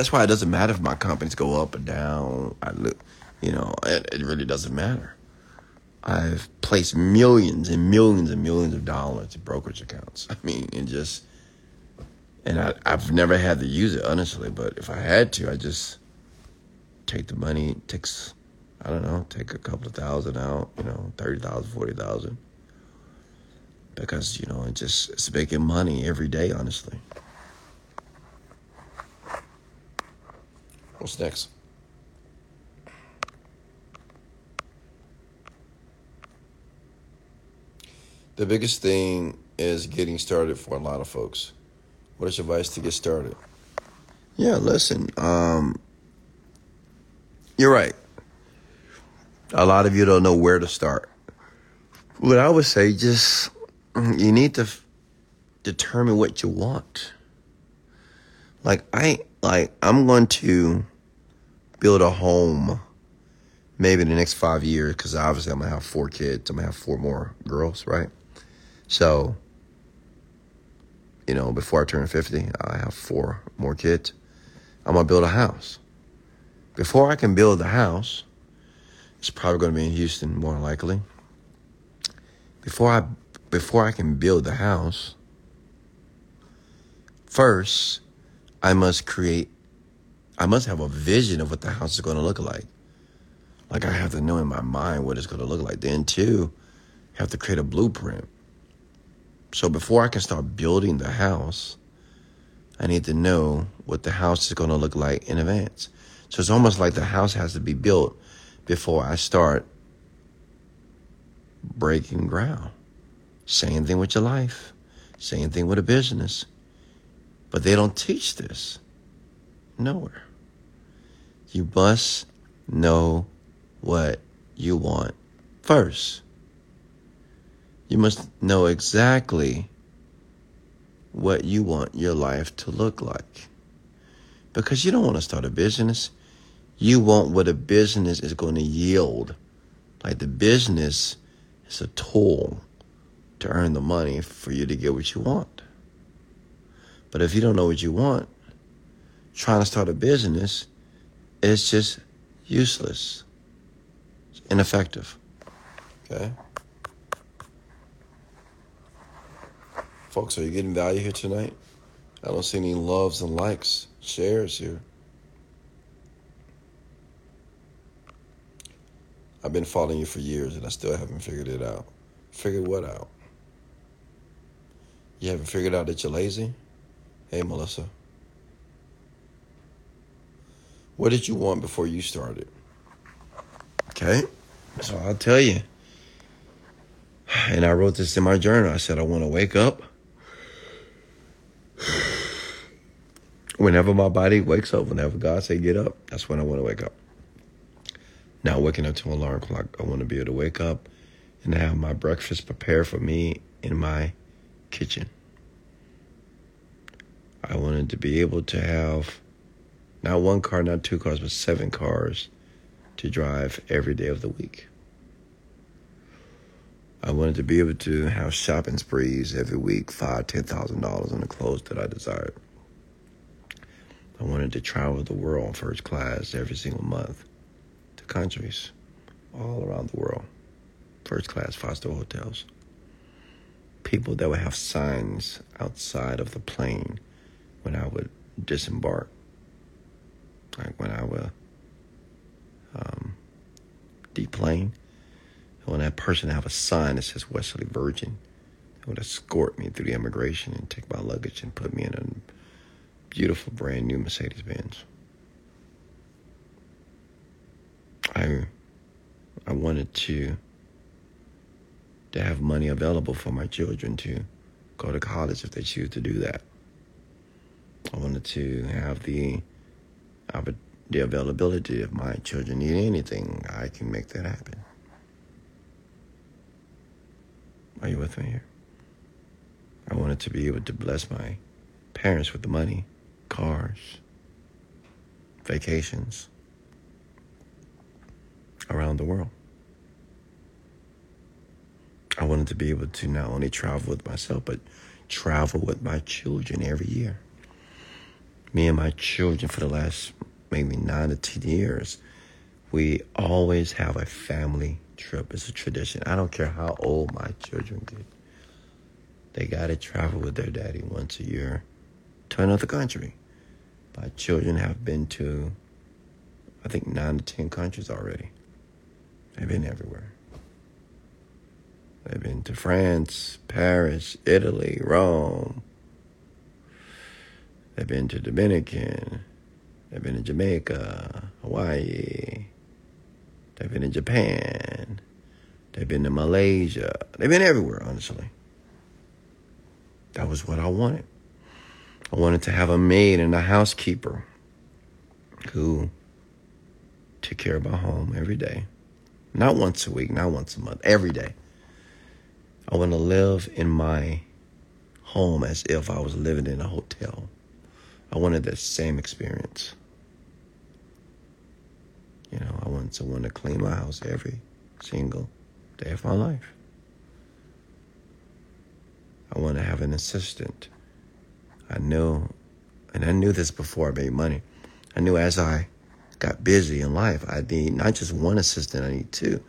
[SPEAKER 2] That's why it doesn't matter if my companies go up or down. I look, you know, it, it really doesn't matter. I've placed millions and millions and millions of dollars in brokerage accounts. *laughs* I mean, and just, and I, I've never had to use it, honestly, but if I had to, I just take the money, takes, I don't know, take a couple of thousand out, you know, 30,000, 40,000. Because, you know, it just, it's making money every day, honestly. What's next? The biggest thing is getting started for a lot of folks. What is your advice to get started? Yeah, listen, um, you're right. A lot of you don't know where to start. What I would say, just you need to f- determine what you want. Like I, like I'm going to build a home maybe in the next five years because obviously I'm gonna have four kids. I'm gonna have four more girls, right? So, you know, before I turn 50, I have four more kids. I'm gonna build a house. Before I can build the house, it's probably gonna be in Houston, more likely. Before I before I can build the house, first I must create I must have a vision of what the house is going to look like. Like I have to know in my mind what it's going to look like. Then too, have to create a blueprint. So before I can start building the house, I need to know what the house is going to look like in advance. So it's almost like the house has to be built before I start breaking ground. Same thing with your life. Same thing with a business. But they don't teach this nowhere. You must know what you want first. You must know exactly what you want your life to look like. because you don't want to start a business. You want what a business is going to yield. Like the business is a tool to earn the money for you to get what you want. But if you don't know what you want, trying to start a business is just useless. It's ineffective. Okay? Folks, are you getting value here tonight? I don't see any loves and likes, shares here. I've been following you for years and I still haven't figured it out. Figured what out? You haven't figured out that you're lazy? Hey, Melissa. What did you want before you started? Okay, so I'll tell you. And I wrote this in my journal. I said, I want to wake up. Whenever my body wakes up, whenever God say get up, that's when I want to wake up. Not waking up to an alarm clock. I want to be able to wake up and have my breakfast prepared for me in my kitchen. I wanted to be able to have not one car, not two cars, but seven cars to drive every day of the week. I wanted to be able to have shopping sprees every week, five, ten thousand dollars on the clothes that I desired. I wanted to travel the world first class every single month to countries all around the world, first class five star hotels. People that would have signs outside of the plane when I would disembark. Like when I would um, deplane, when that person to have a sign that says Wesley Virgin, they would escort me through the immigration and take my luggage and put me in a beautiful brand new Mercedes Benz. I I wanted to to have money available for my children to go to college if they choose to do that. I wanted to have the the availability if my children need anything, I can make that happen. Are you with me here? I wanted to be able to bless my parents with the money, cars, vacations around the world. I wanted to be able to not only travel with myself, but travel with my children every year me and my children for the last maybe nine to ten years, we always have a family trip. It's a tradition. I don't care how old my children get. They got to travel with their daddy once a year to another country. My children have been to, I think, nine to ten countries already. They've been everywhere. They've been to France, Paris, Italy, Rome, They've been to Dominican. They've been to Jamaica, Hawaii. They've been in Japan. They've been to Malaysia. They've been everywhere, honestly. That was what I wanted. I wanted to have a maid and a housekeeper who took care of my home every day. Not once a week, not once a month, every day. I want to live in my home as if I was living in a hotel. I wanted that same experience. You know, I want someone to clean my house every single day of my life. I want to have an assistant. I knew, and I knew this before I made money. I knew as I got busy in life, I need not just one assistant, I need two.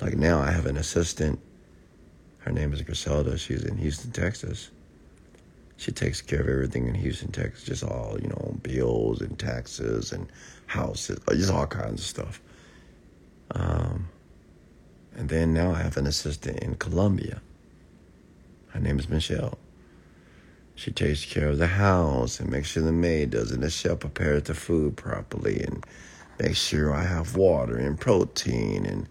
[SPEAKER 2] Like now, I have an assistant. Her name is Griselda. She's in Houston, Texas she takes care of everything in Houston, Texas, just all, you know, bills and taxes and houses, uh, just all kinds of stuff. Um, and then now I have an assistant in Colombia. Her name is Michelle. She takes care of the house and makes sure the maid does it. The chef prepares the food properly and makes sure I have water and protein and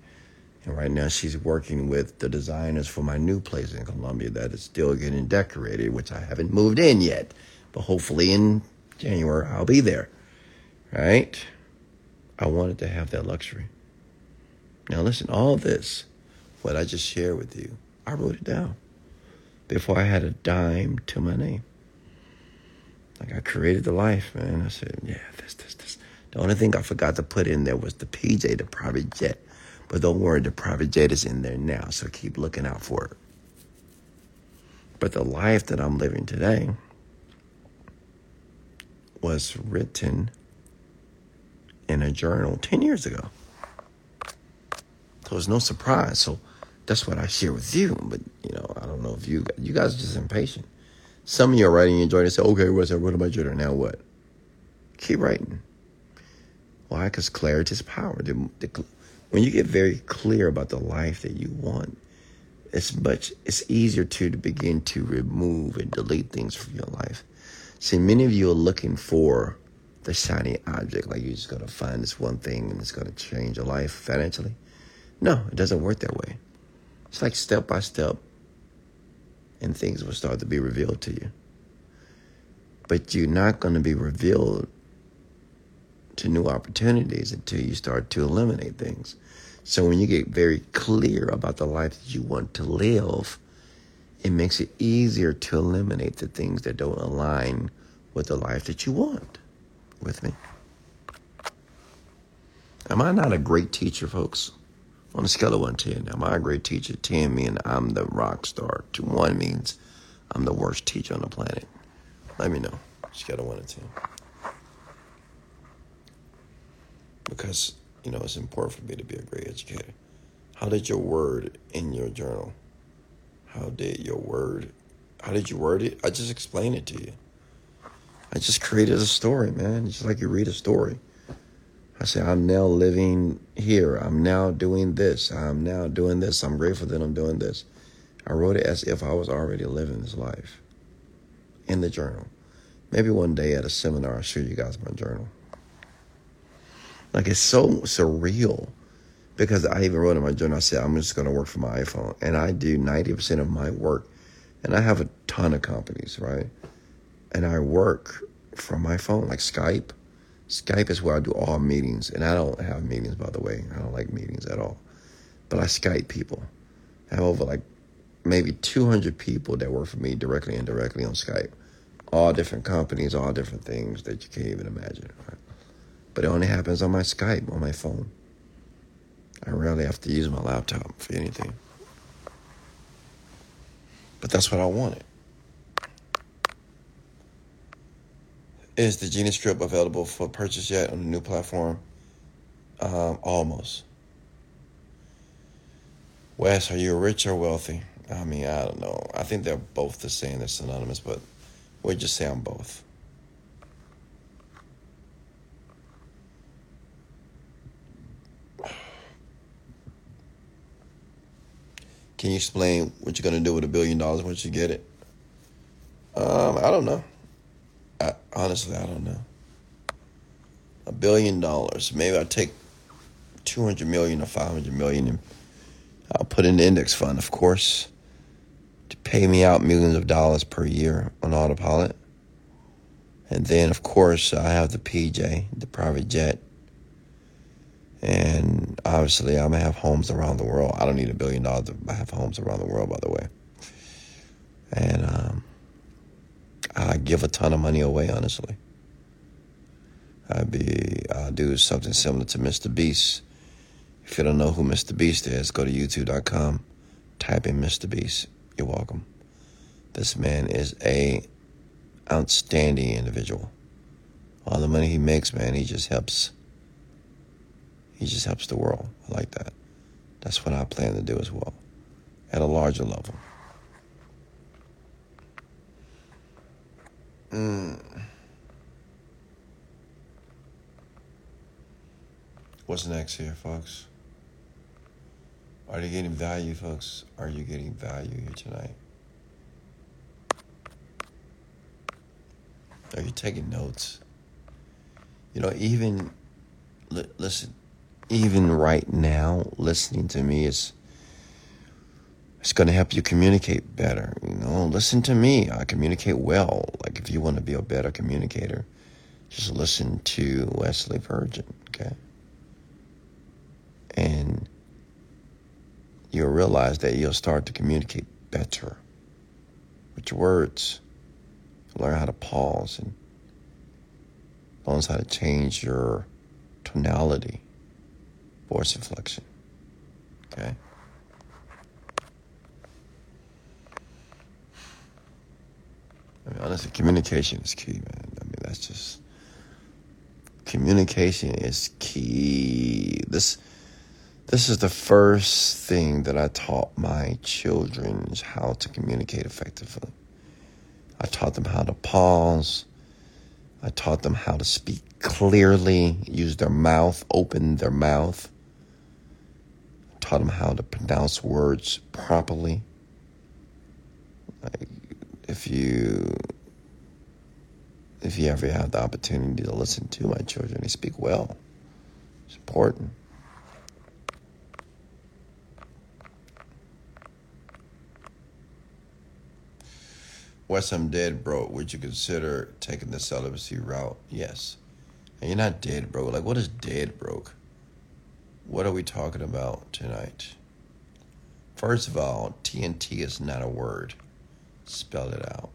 [SPEAKER 2] and right now she's working with the designers for my new place in Colombia that is still getting decorated, which I haven't moved in yet. But hopefully in January I'll be there. Right? I wanted to have that luxury. Now listen, all this, what I just shared with you, I wrote it down before I had a dime to my name. Like I created the life, man. I said, yeah, this, this, this. The only thing I forgot to put in there was the PJ, the private jet. But don't worry, the private jet is in there now, so keep looking out for it. But the life that I'm living today was written in a journal 10 years ago. So it's no surprise. So that's what I share with you. But, you know, I don't know if you you guys are just impatient. Some of you are writing and enjoying and say, okay, what's that? What am I doing? Now what? Keep writing. Why? Because clarity is power. The, the, when you get very clear about the life that you want, it's much it's easier to, to begin to remove and delete things from your life. See, many of you are looking for the shiny object, like you're just gonna find this one thing and it's gonna change your life financially. No, it doesn't work that way. It's like step by step, and things will start to be revealed to you. But you're not going to be revealed to new opportunities until you start to eliminate things. So when you get very clear about the life that you want to live, it makes it easier to eliminate the things that don't align with the life that you want. With me? Am I not a great teacher, folks? On a scale of 1 to 10, am I a great teacher? 10 means I'm the rock star. 1 means I'm the worst teacher on the planet. Let me know. Scale of 1 to 10. Because, you know, it's important for me to be a great educator. How did your word in your journal? How did your word, how did you word it? I just explained it to you. I just created a story, man. It's just like you read a story. I say, I'm now living here. I'm now doing this. I'm now doing this. I'm grateful that I'm doing this. I wrote it as if I was already living this life in the journal. Maybe one day at a seminar, I'll show you guys my journal. Like it's so surreal because I even wrote in my journal, I said, I'm just going to work for my iPhone. And I do 90% of my work. And I have a ton of companies, right? And I work from my phone, like Skype. Skype is where I do all meetings, and I don't have meetings, by the way. I don't like meetings at all. But I Skype people. I have over like maybe 200 people that work for me directly and indirectly on Skype. All different companies, all different things that you can't even imagine. Right? But it only happens on my Skype, on my phone. I rarely have to use my laptop for anything. But that's what I wanted. Is the Genie Script available for purchase yet on the new platform? Um, almost. Wes, are you rich or wealthy? I mean, I don't know. I think they're both the same. They're synonymous, but we'll just say I'm both. Can you explain what you're to do with a billion dollars once you get it? Um, I don't know. I, honestly, I don't know. A billion dollars. Maybe I take 200 million or 500 million and I'll put in the index fund, of course, to pay me out millions of dollars per year on autopilot. And then, of course, I have the PJ, the private jet. And obviously, I'm going to have homes around the world. I don't need a billion dollars. I have homes around the world, by the way. And um, I give a ton of money away, honestly. I'd be, I'll do something similar to Mr. Beast. If you don't know who Mr. Beast is, go to youtube.com, type in Mr. Beast. You're welcome. This man is a outstanding individual. All the money he makes, man, he just helps. He just helps the world. I like that. That's what I plan to do as well, at a larger level. Mm. What's next here, folks? Are you getting value, folks? Are you getting value here tonight? Are you taking notes? You know, even li- listen, even right now, listening to me is it's going to help you communicate better. You know, listen to me. I communicate well. Like if you want to be a better communicator, just listen to Wesley Virgin. Okay, and you'll realize that you'll start to communicate better with your words. Learn how to pause and learn how to change your tonality, voice inflection. Okay? I mean, honestly, communication is key, man. I mean, that's just communication is key. This this is the first thing that I taught my children is how to communicate effectively. I taught them how to pause. I taught them how to speak clearly, use their mouth, open their mouth. Taught them how to pronounce words properly. Like if you if you ever have the opportunity to listen to my children, they speak well. It's important. Wes, I'm dead broke. Would you consider taking the celibacy route? Yes. And you're not dead bro. Like, what is dead broke? What are we talking about tonight? First of all, TNT is not a word. Spell it out.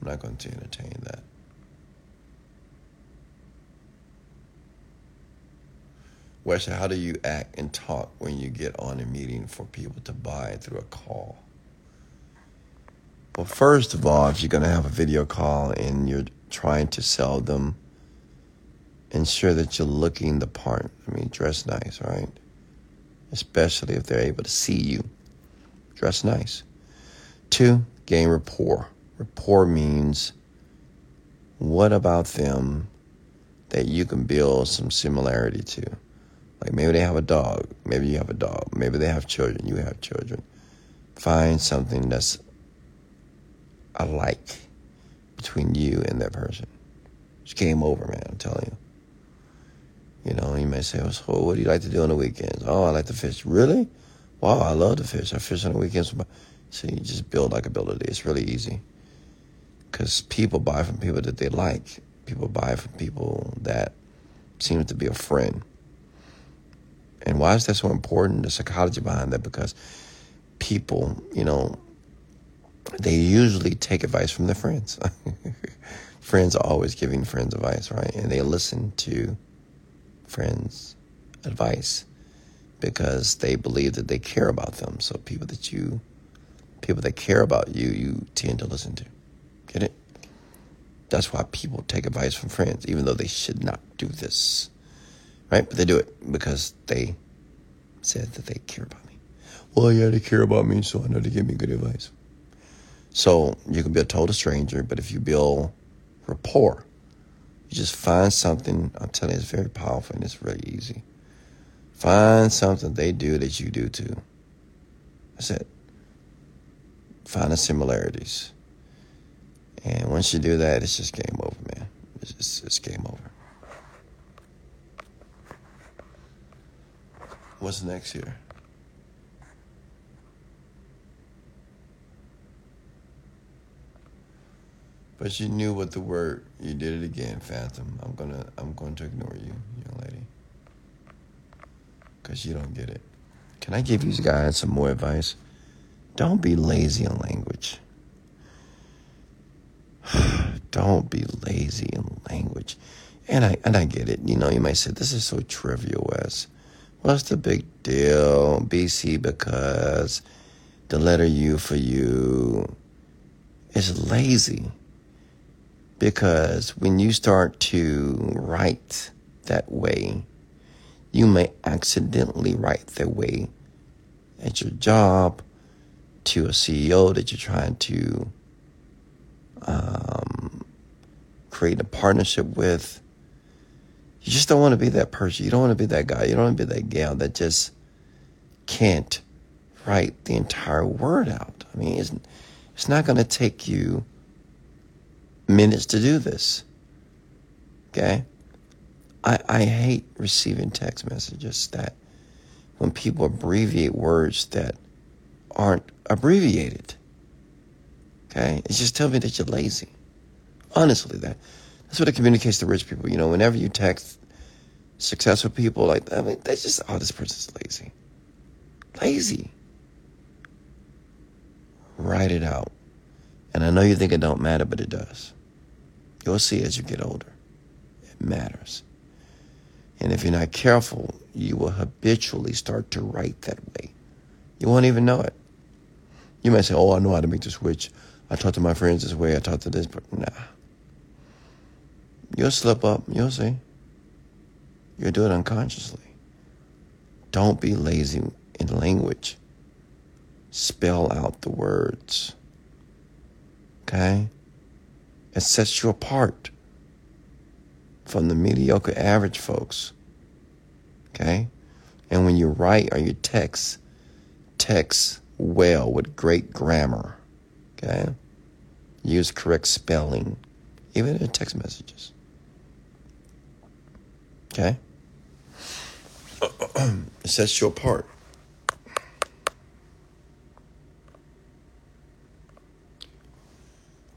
[SPEAKER 2] I'm not going to entertain that. Wes, how do you act and talk when you get on a meeting for people to buy through a call? Well, first of all, if you're going to have a video call and you're trying to sell them, ensure that you're looking the part. I mean, dress nice, right? Especially if they're able to see you. Dress nice. Two, gain rapport. Rapport means what about them that you can build some similarity to? Like maybe they have a dog, maybe you have a dog, maybe they have children, you have children. Find something that's alike between you and that person. It's game over, man, I'm telling you. You know, you may say, well, what do you like to do on the weekends? Oh, I like to fish. Really? Wow, I love to fish. I fish on the weekends. So you just build like likability. It's really easy. Because people buy from people that they like. People buy from people that seem to be a friend. And why is that so important? The psychology behind that, because people, you know, they usually take advice from their friends. *laughs* friends are always giving friends advice, right? And they listen to friends' advice because they believe that they care about them. So people that you, people that care about you, you tend to listen to. Get it? That's why people take advice from friends, even though they should not do this, right? But they do it because they said that they care about me. Well, yeah, they care about me, so I know they give me good advice. So you can be a total stranger, but if you build rapport, you just find something. I'm telling you, it's very powerful and it's really easy. Find something they do that you do too. That's it. Find the similarities. And once you do that, it's just game over, man. It's just, it's game over. What's next here? But you knew what the word. You did it again, Phantom. I'm gonna. I'm going to ignore you, young lady, because you don't get it. Can I give you guys some more advice? Don't be lazy in language. *sighs* don't be lazy in language. And I and I get it. You know, you might say this is so trivial Wes. what's the big deal? BC because the letter U for you is lazy. Because when you start to write that way, you may accidentally write that way at your job to a CEO that you're trying to um, create a partnership with. You just don't want to be that person. You don't want to be that guy. You don't want to be that gal that just can't write the entire word out. I mean, it's, it's not going to take you minutes to do this. Okay? I, I hate receiving text messages that when people abbreviate words that aren't abbreviated. Okay? It just tells me that you're lazy. Honestly, that that's what it communicates to rich people. You know, whenever you text successful people like I mean, they just oh, this person's lazy. Lazy. Write it out. And I know you think it don't matter, but it does. You'll see as you get older. It matters. And if you're not careful, you will habitually start to write that way. You won't even know it. You might say, Oh, I know how to make the switch. I talk to my friends this way, I talk to this, but nah. You'll slip up, you'll see. You'll do it unconsciously. Don't be lazy in language. Spell out the words. Okay? It sets you apart from the mediocre average folks. Okay? And when you write or you text, text well with great grammar. Okay? Use correct spelling, even in text messages. Okay? *clears throat* it sets you apart.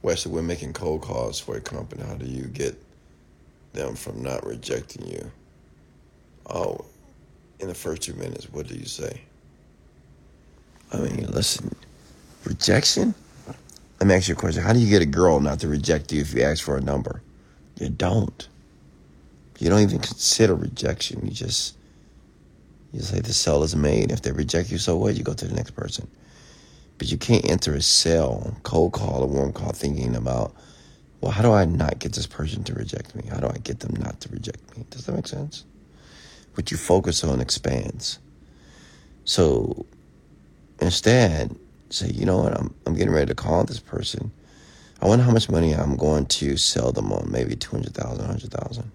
[SPEAKER 2] Wesley, we're making cold calls for a company. How do you get them from not rejecting you? Oh, in the first two minutes, what do you say? I mean, listen, rejection? Let me ask you a question. How do you get a girl not to reject you if you ask for a number? You don't. You don't even consider rejection. You just you say the cell is made. If they reject you, so what? You go to the next person. But you can't enter a cell, cold call, or warm call thinking about, well, how do I not get this person to reject me? How do I get them not to reject me? Does that make sense? What you focus on expands. So instead, say, you know what, I'm, I'm getting ready to call this person. I wonder how much money I'm going to sell them on, maybe 200000 100000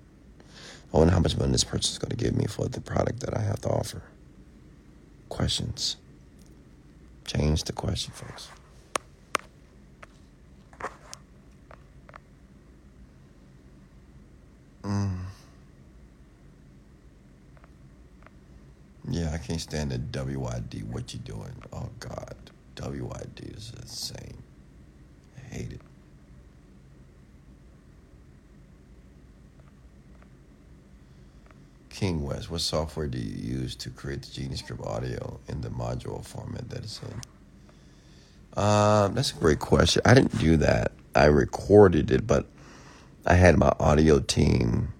[SPEAKER 2] I wonder how much money this person is going to give me for the product that I have to offer. Questions. Change the question, folks. Mm. Yeah, I can't stand the WID. What you doing? Oh God, WID is insane. I hate it. King West, what software do you use to create the Genie Script audio in the module format that it's in? Um, that's a great question. I didn't do that. I recorded it, but I had my audio team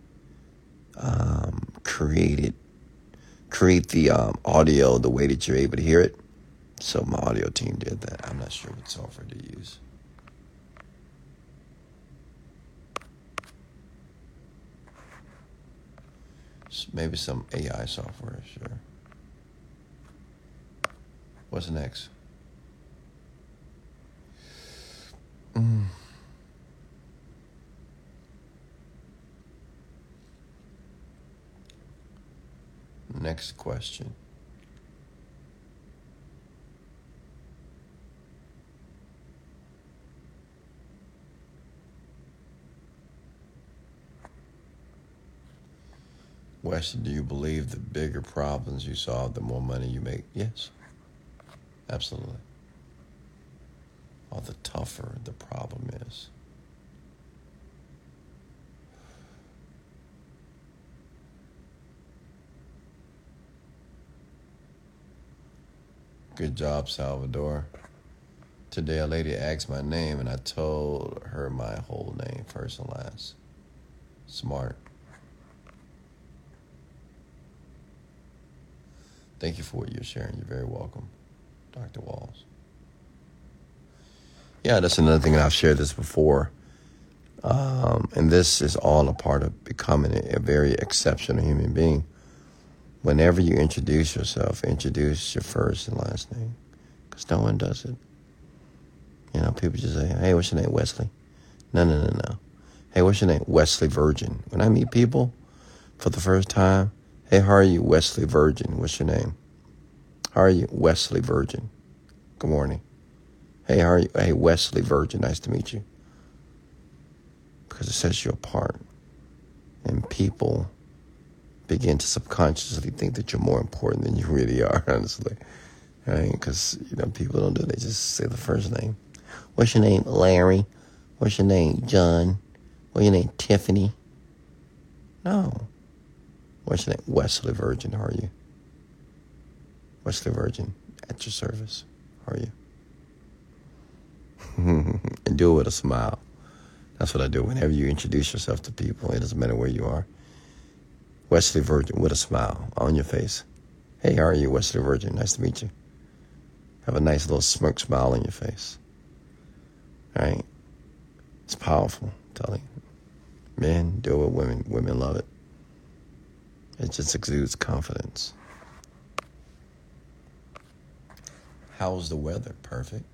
[SPEAKER 2] um, create it, create the um, audio the way that you're able to hear it. So my audio team did that. I'm not sure what software to use. Maybe some AI software, sure. What's next? Mm. Next question. Weston, do you believe the bigger problems you solve, the more money you make? Yes. Absolutely. Or the tougher the problem is. Good job, Salvador. Today, a lady asked my name, and I told her my whole name, first and last. Smart. Thank you for what you're sharing. You're very welcome, Dr. Walls. Yeah, that's another thing, and I've shared this before. Um, and this is all a part of becoming a, a very exceptional human being. Whenever you introduce yourself, introduce your first and last name, because no one does it. You know, people just say, "Hey, what's your name, Wesley?" No, no, no, no. Hey, what's your name, Wesley Virgin? When I meet people for the first time, Hey, how are you, Wesley Virgin? What's your name? How are you, Wesley Virgin? Good morning. Hey, how are you? Hey, Wesley Virgin. Nice to meet you. Because it sets you apart. And people begin to subconsciously think that you're more important than you really are, *laughs* honestly. Right? Because, you know, people don't do it. They just say the first name. What's your name, Larry? What's your name, John? What's your name, Tiffany? No. What's your name? Wesley Virgin, how are you? Wesley Virgin, at your service. How are you? *laughs* and do it with a smile. That's what I do whenever you introduce yourself to people. It doesn't matter where you are. Wesley Virgin with a smile on your face. Hey, how are you, Wesley Virgin? Nice to meet you. Have a nice little smirk smile on your face. All right? It's powerful, I'm telling you. Men do it with women. Women love it. It just exudes confidence. How's the weather? Perfect.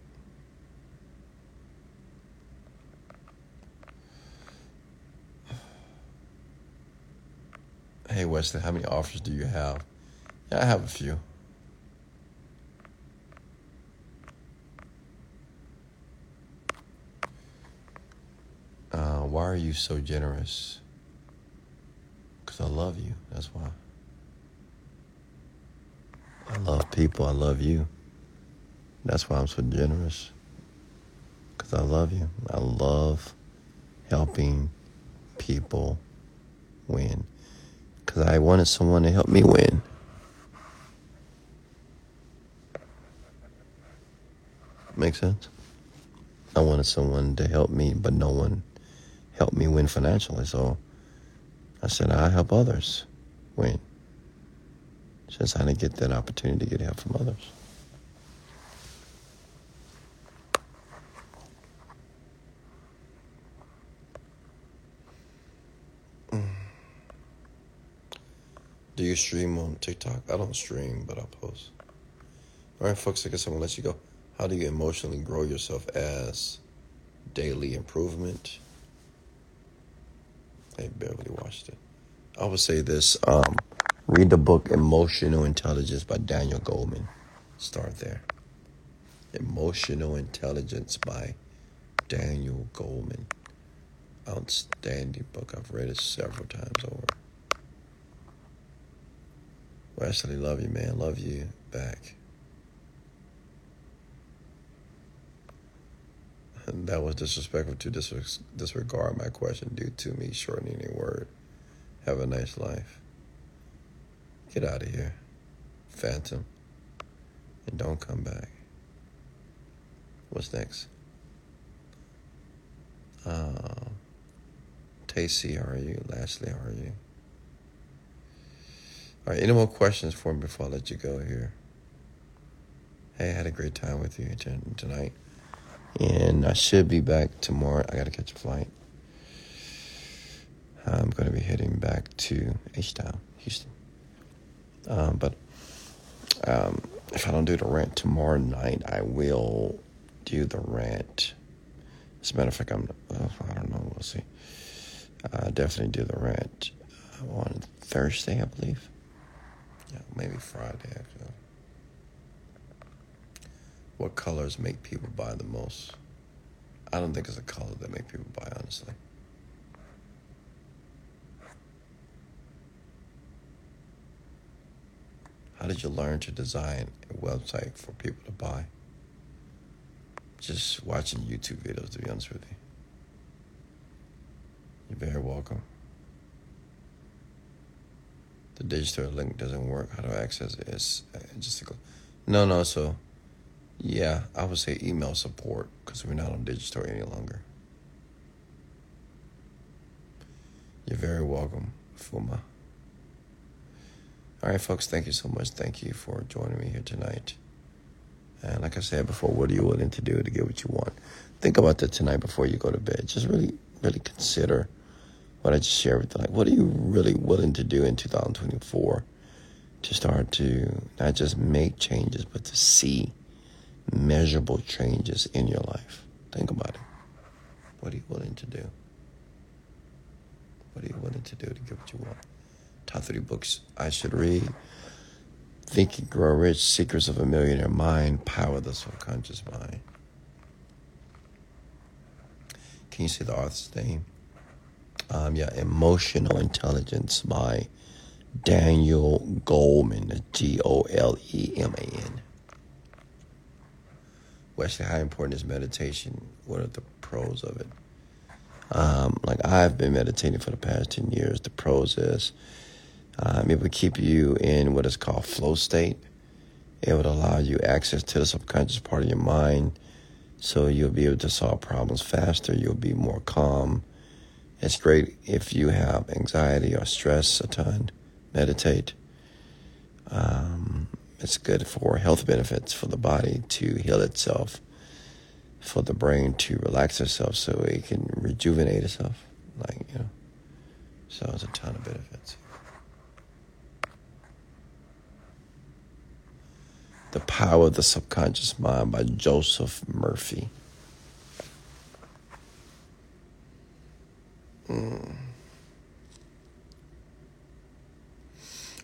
[SPEAKER 2] Hey Wesley, how many offers do you have? Yeah, I have a few. Uh, why are you so generous? Because I love you. That's why. I love people. I love you. That's why I'm so generous. Because I love you. I love helping people win. Because I wanted someone to help me win. Make sense? I wanted someone to help me, but no one helped me win financially. So I said, I help others win. Since I didn't get that opportunity to get help from others. Do you stream on TikTok? I don't stream, but I post. All right, folks, I guess I'm going to let you go. How do you emotionally grow yourself as daily improvement? I barely watched it. I would say this um, read the book Emotional Intelligence by Daniel Goleman. Start there. Emotional Intelligence by Daniel Goleman. Outstanding book. I've read it several times over. Wesley, love you, man. Love you back. And that was disrespectful to disregard my question due to me shortening a word. Have a nice life. Get out of here, Phantom. And don't come back. What's next? Uh, Tacy, how are you? Lastly, how are you? All right, any more questions for me before I let you go here? Hey, I had a great time with you tonight. And I should be back tomorrow. I got to catch a flight. I'm to be heading back to H-Town, Houston. Um, but um, if I don't do the rant tomorrow night, I will do the rant. As a matter of fact, I'm, uh, I don't know, we'll see. I definitely do the rant on Thursday, I believe. Yeah, maybe Friday actually. What colors make people buy the most? I don't think it's a color that make people buy, honestly. How did you learn to design a website for people to buy? Just watching YouTube videos, to be honest with you. You're very welcome. The digital link doesn't work. How do I access it? It's uh, just a, no, no. So, yeah, I would say email support because we're not on digital any longer. You're very welcome, Fuma. All right, folks, thank you so much. Thank you for joining me here tonight. And like I said before, what are you willing to do to get what you want? Think about that tonight before you go to bed. Just really, really consider what I just shared with you. Like, what are you really willing to do in 2024 to start to not just make changes, but to see measurable changes in your life? Think about it. What are you willing to do? What are you willing to do to get what you want? Top three books I should read. Think and Grow Rich, Secrets of a Millionaire Mind, Power of the Subconscious Mind. Can you see the author's name? um, yeah, Emotional Intelligence by Daniel Goleman, G O L E M A N. Wesley, how important is meditation? What are the pros of it? Um, like I've been meditating for the past 10 years. The pros is um, it would keep you in what is called flow state. It would allow you access to the subconscious part of your mind So you'll be able to solve problems faster. You'll be more calm. It's great if you have anxiety or stress a ton. Meditate. Um, it's good for health benefits for the body to heal itself, for the brain to relax itself so it can rejuvenate itself. Like, you know. So it's a ton of benefits. The Power of the Subconscious Mind by Joseph Murphy. Mm.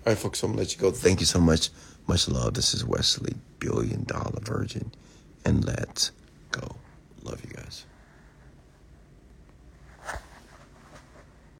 [SPEAKER 2] All right, folks, I'm going to let you go. Thank you so much. Much love. This is Wesley, Billion Dollar Virgin. And let's go. Love you guys.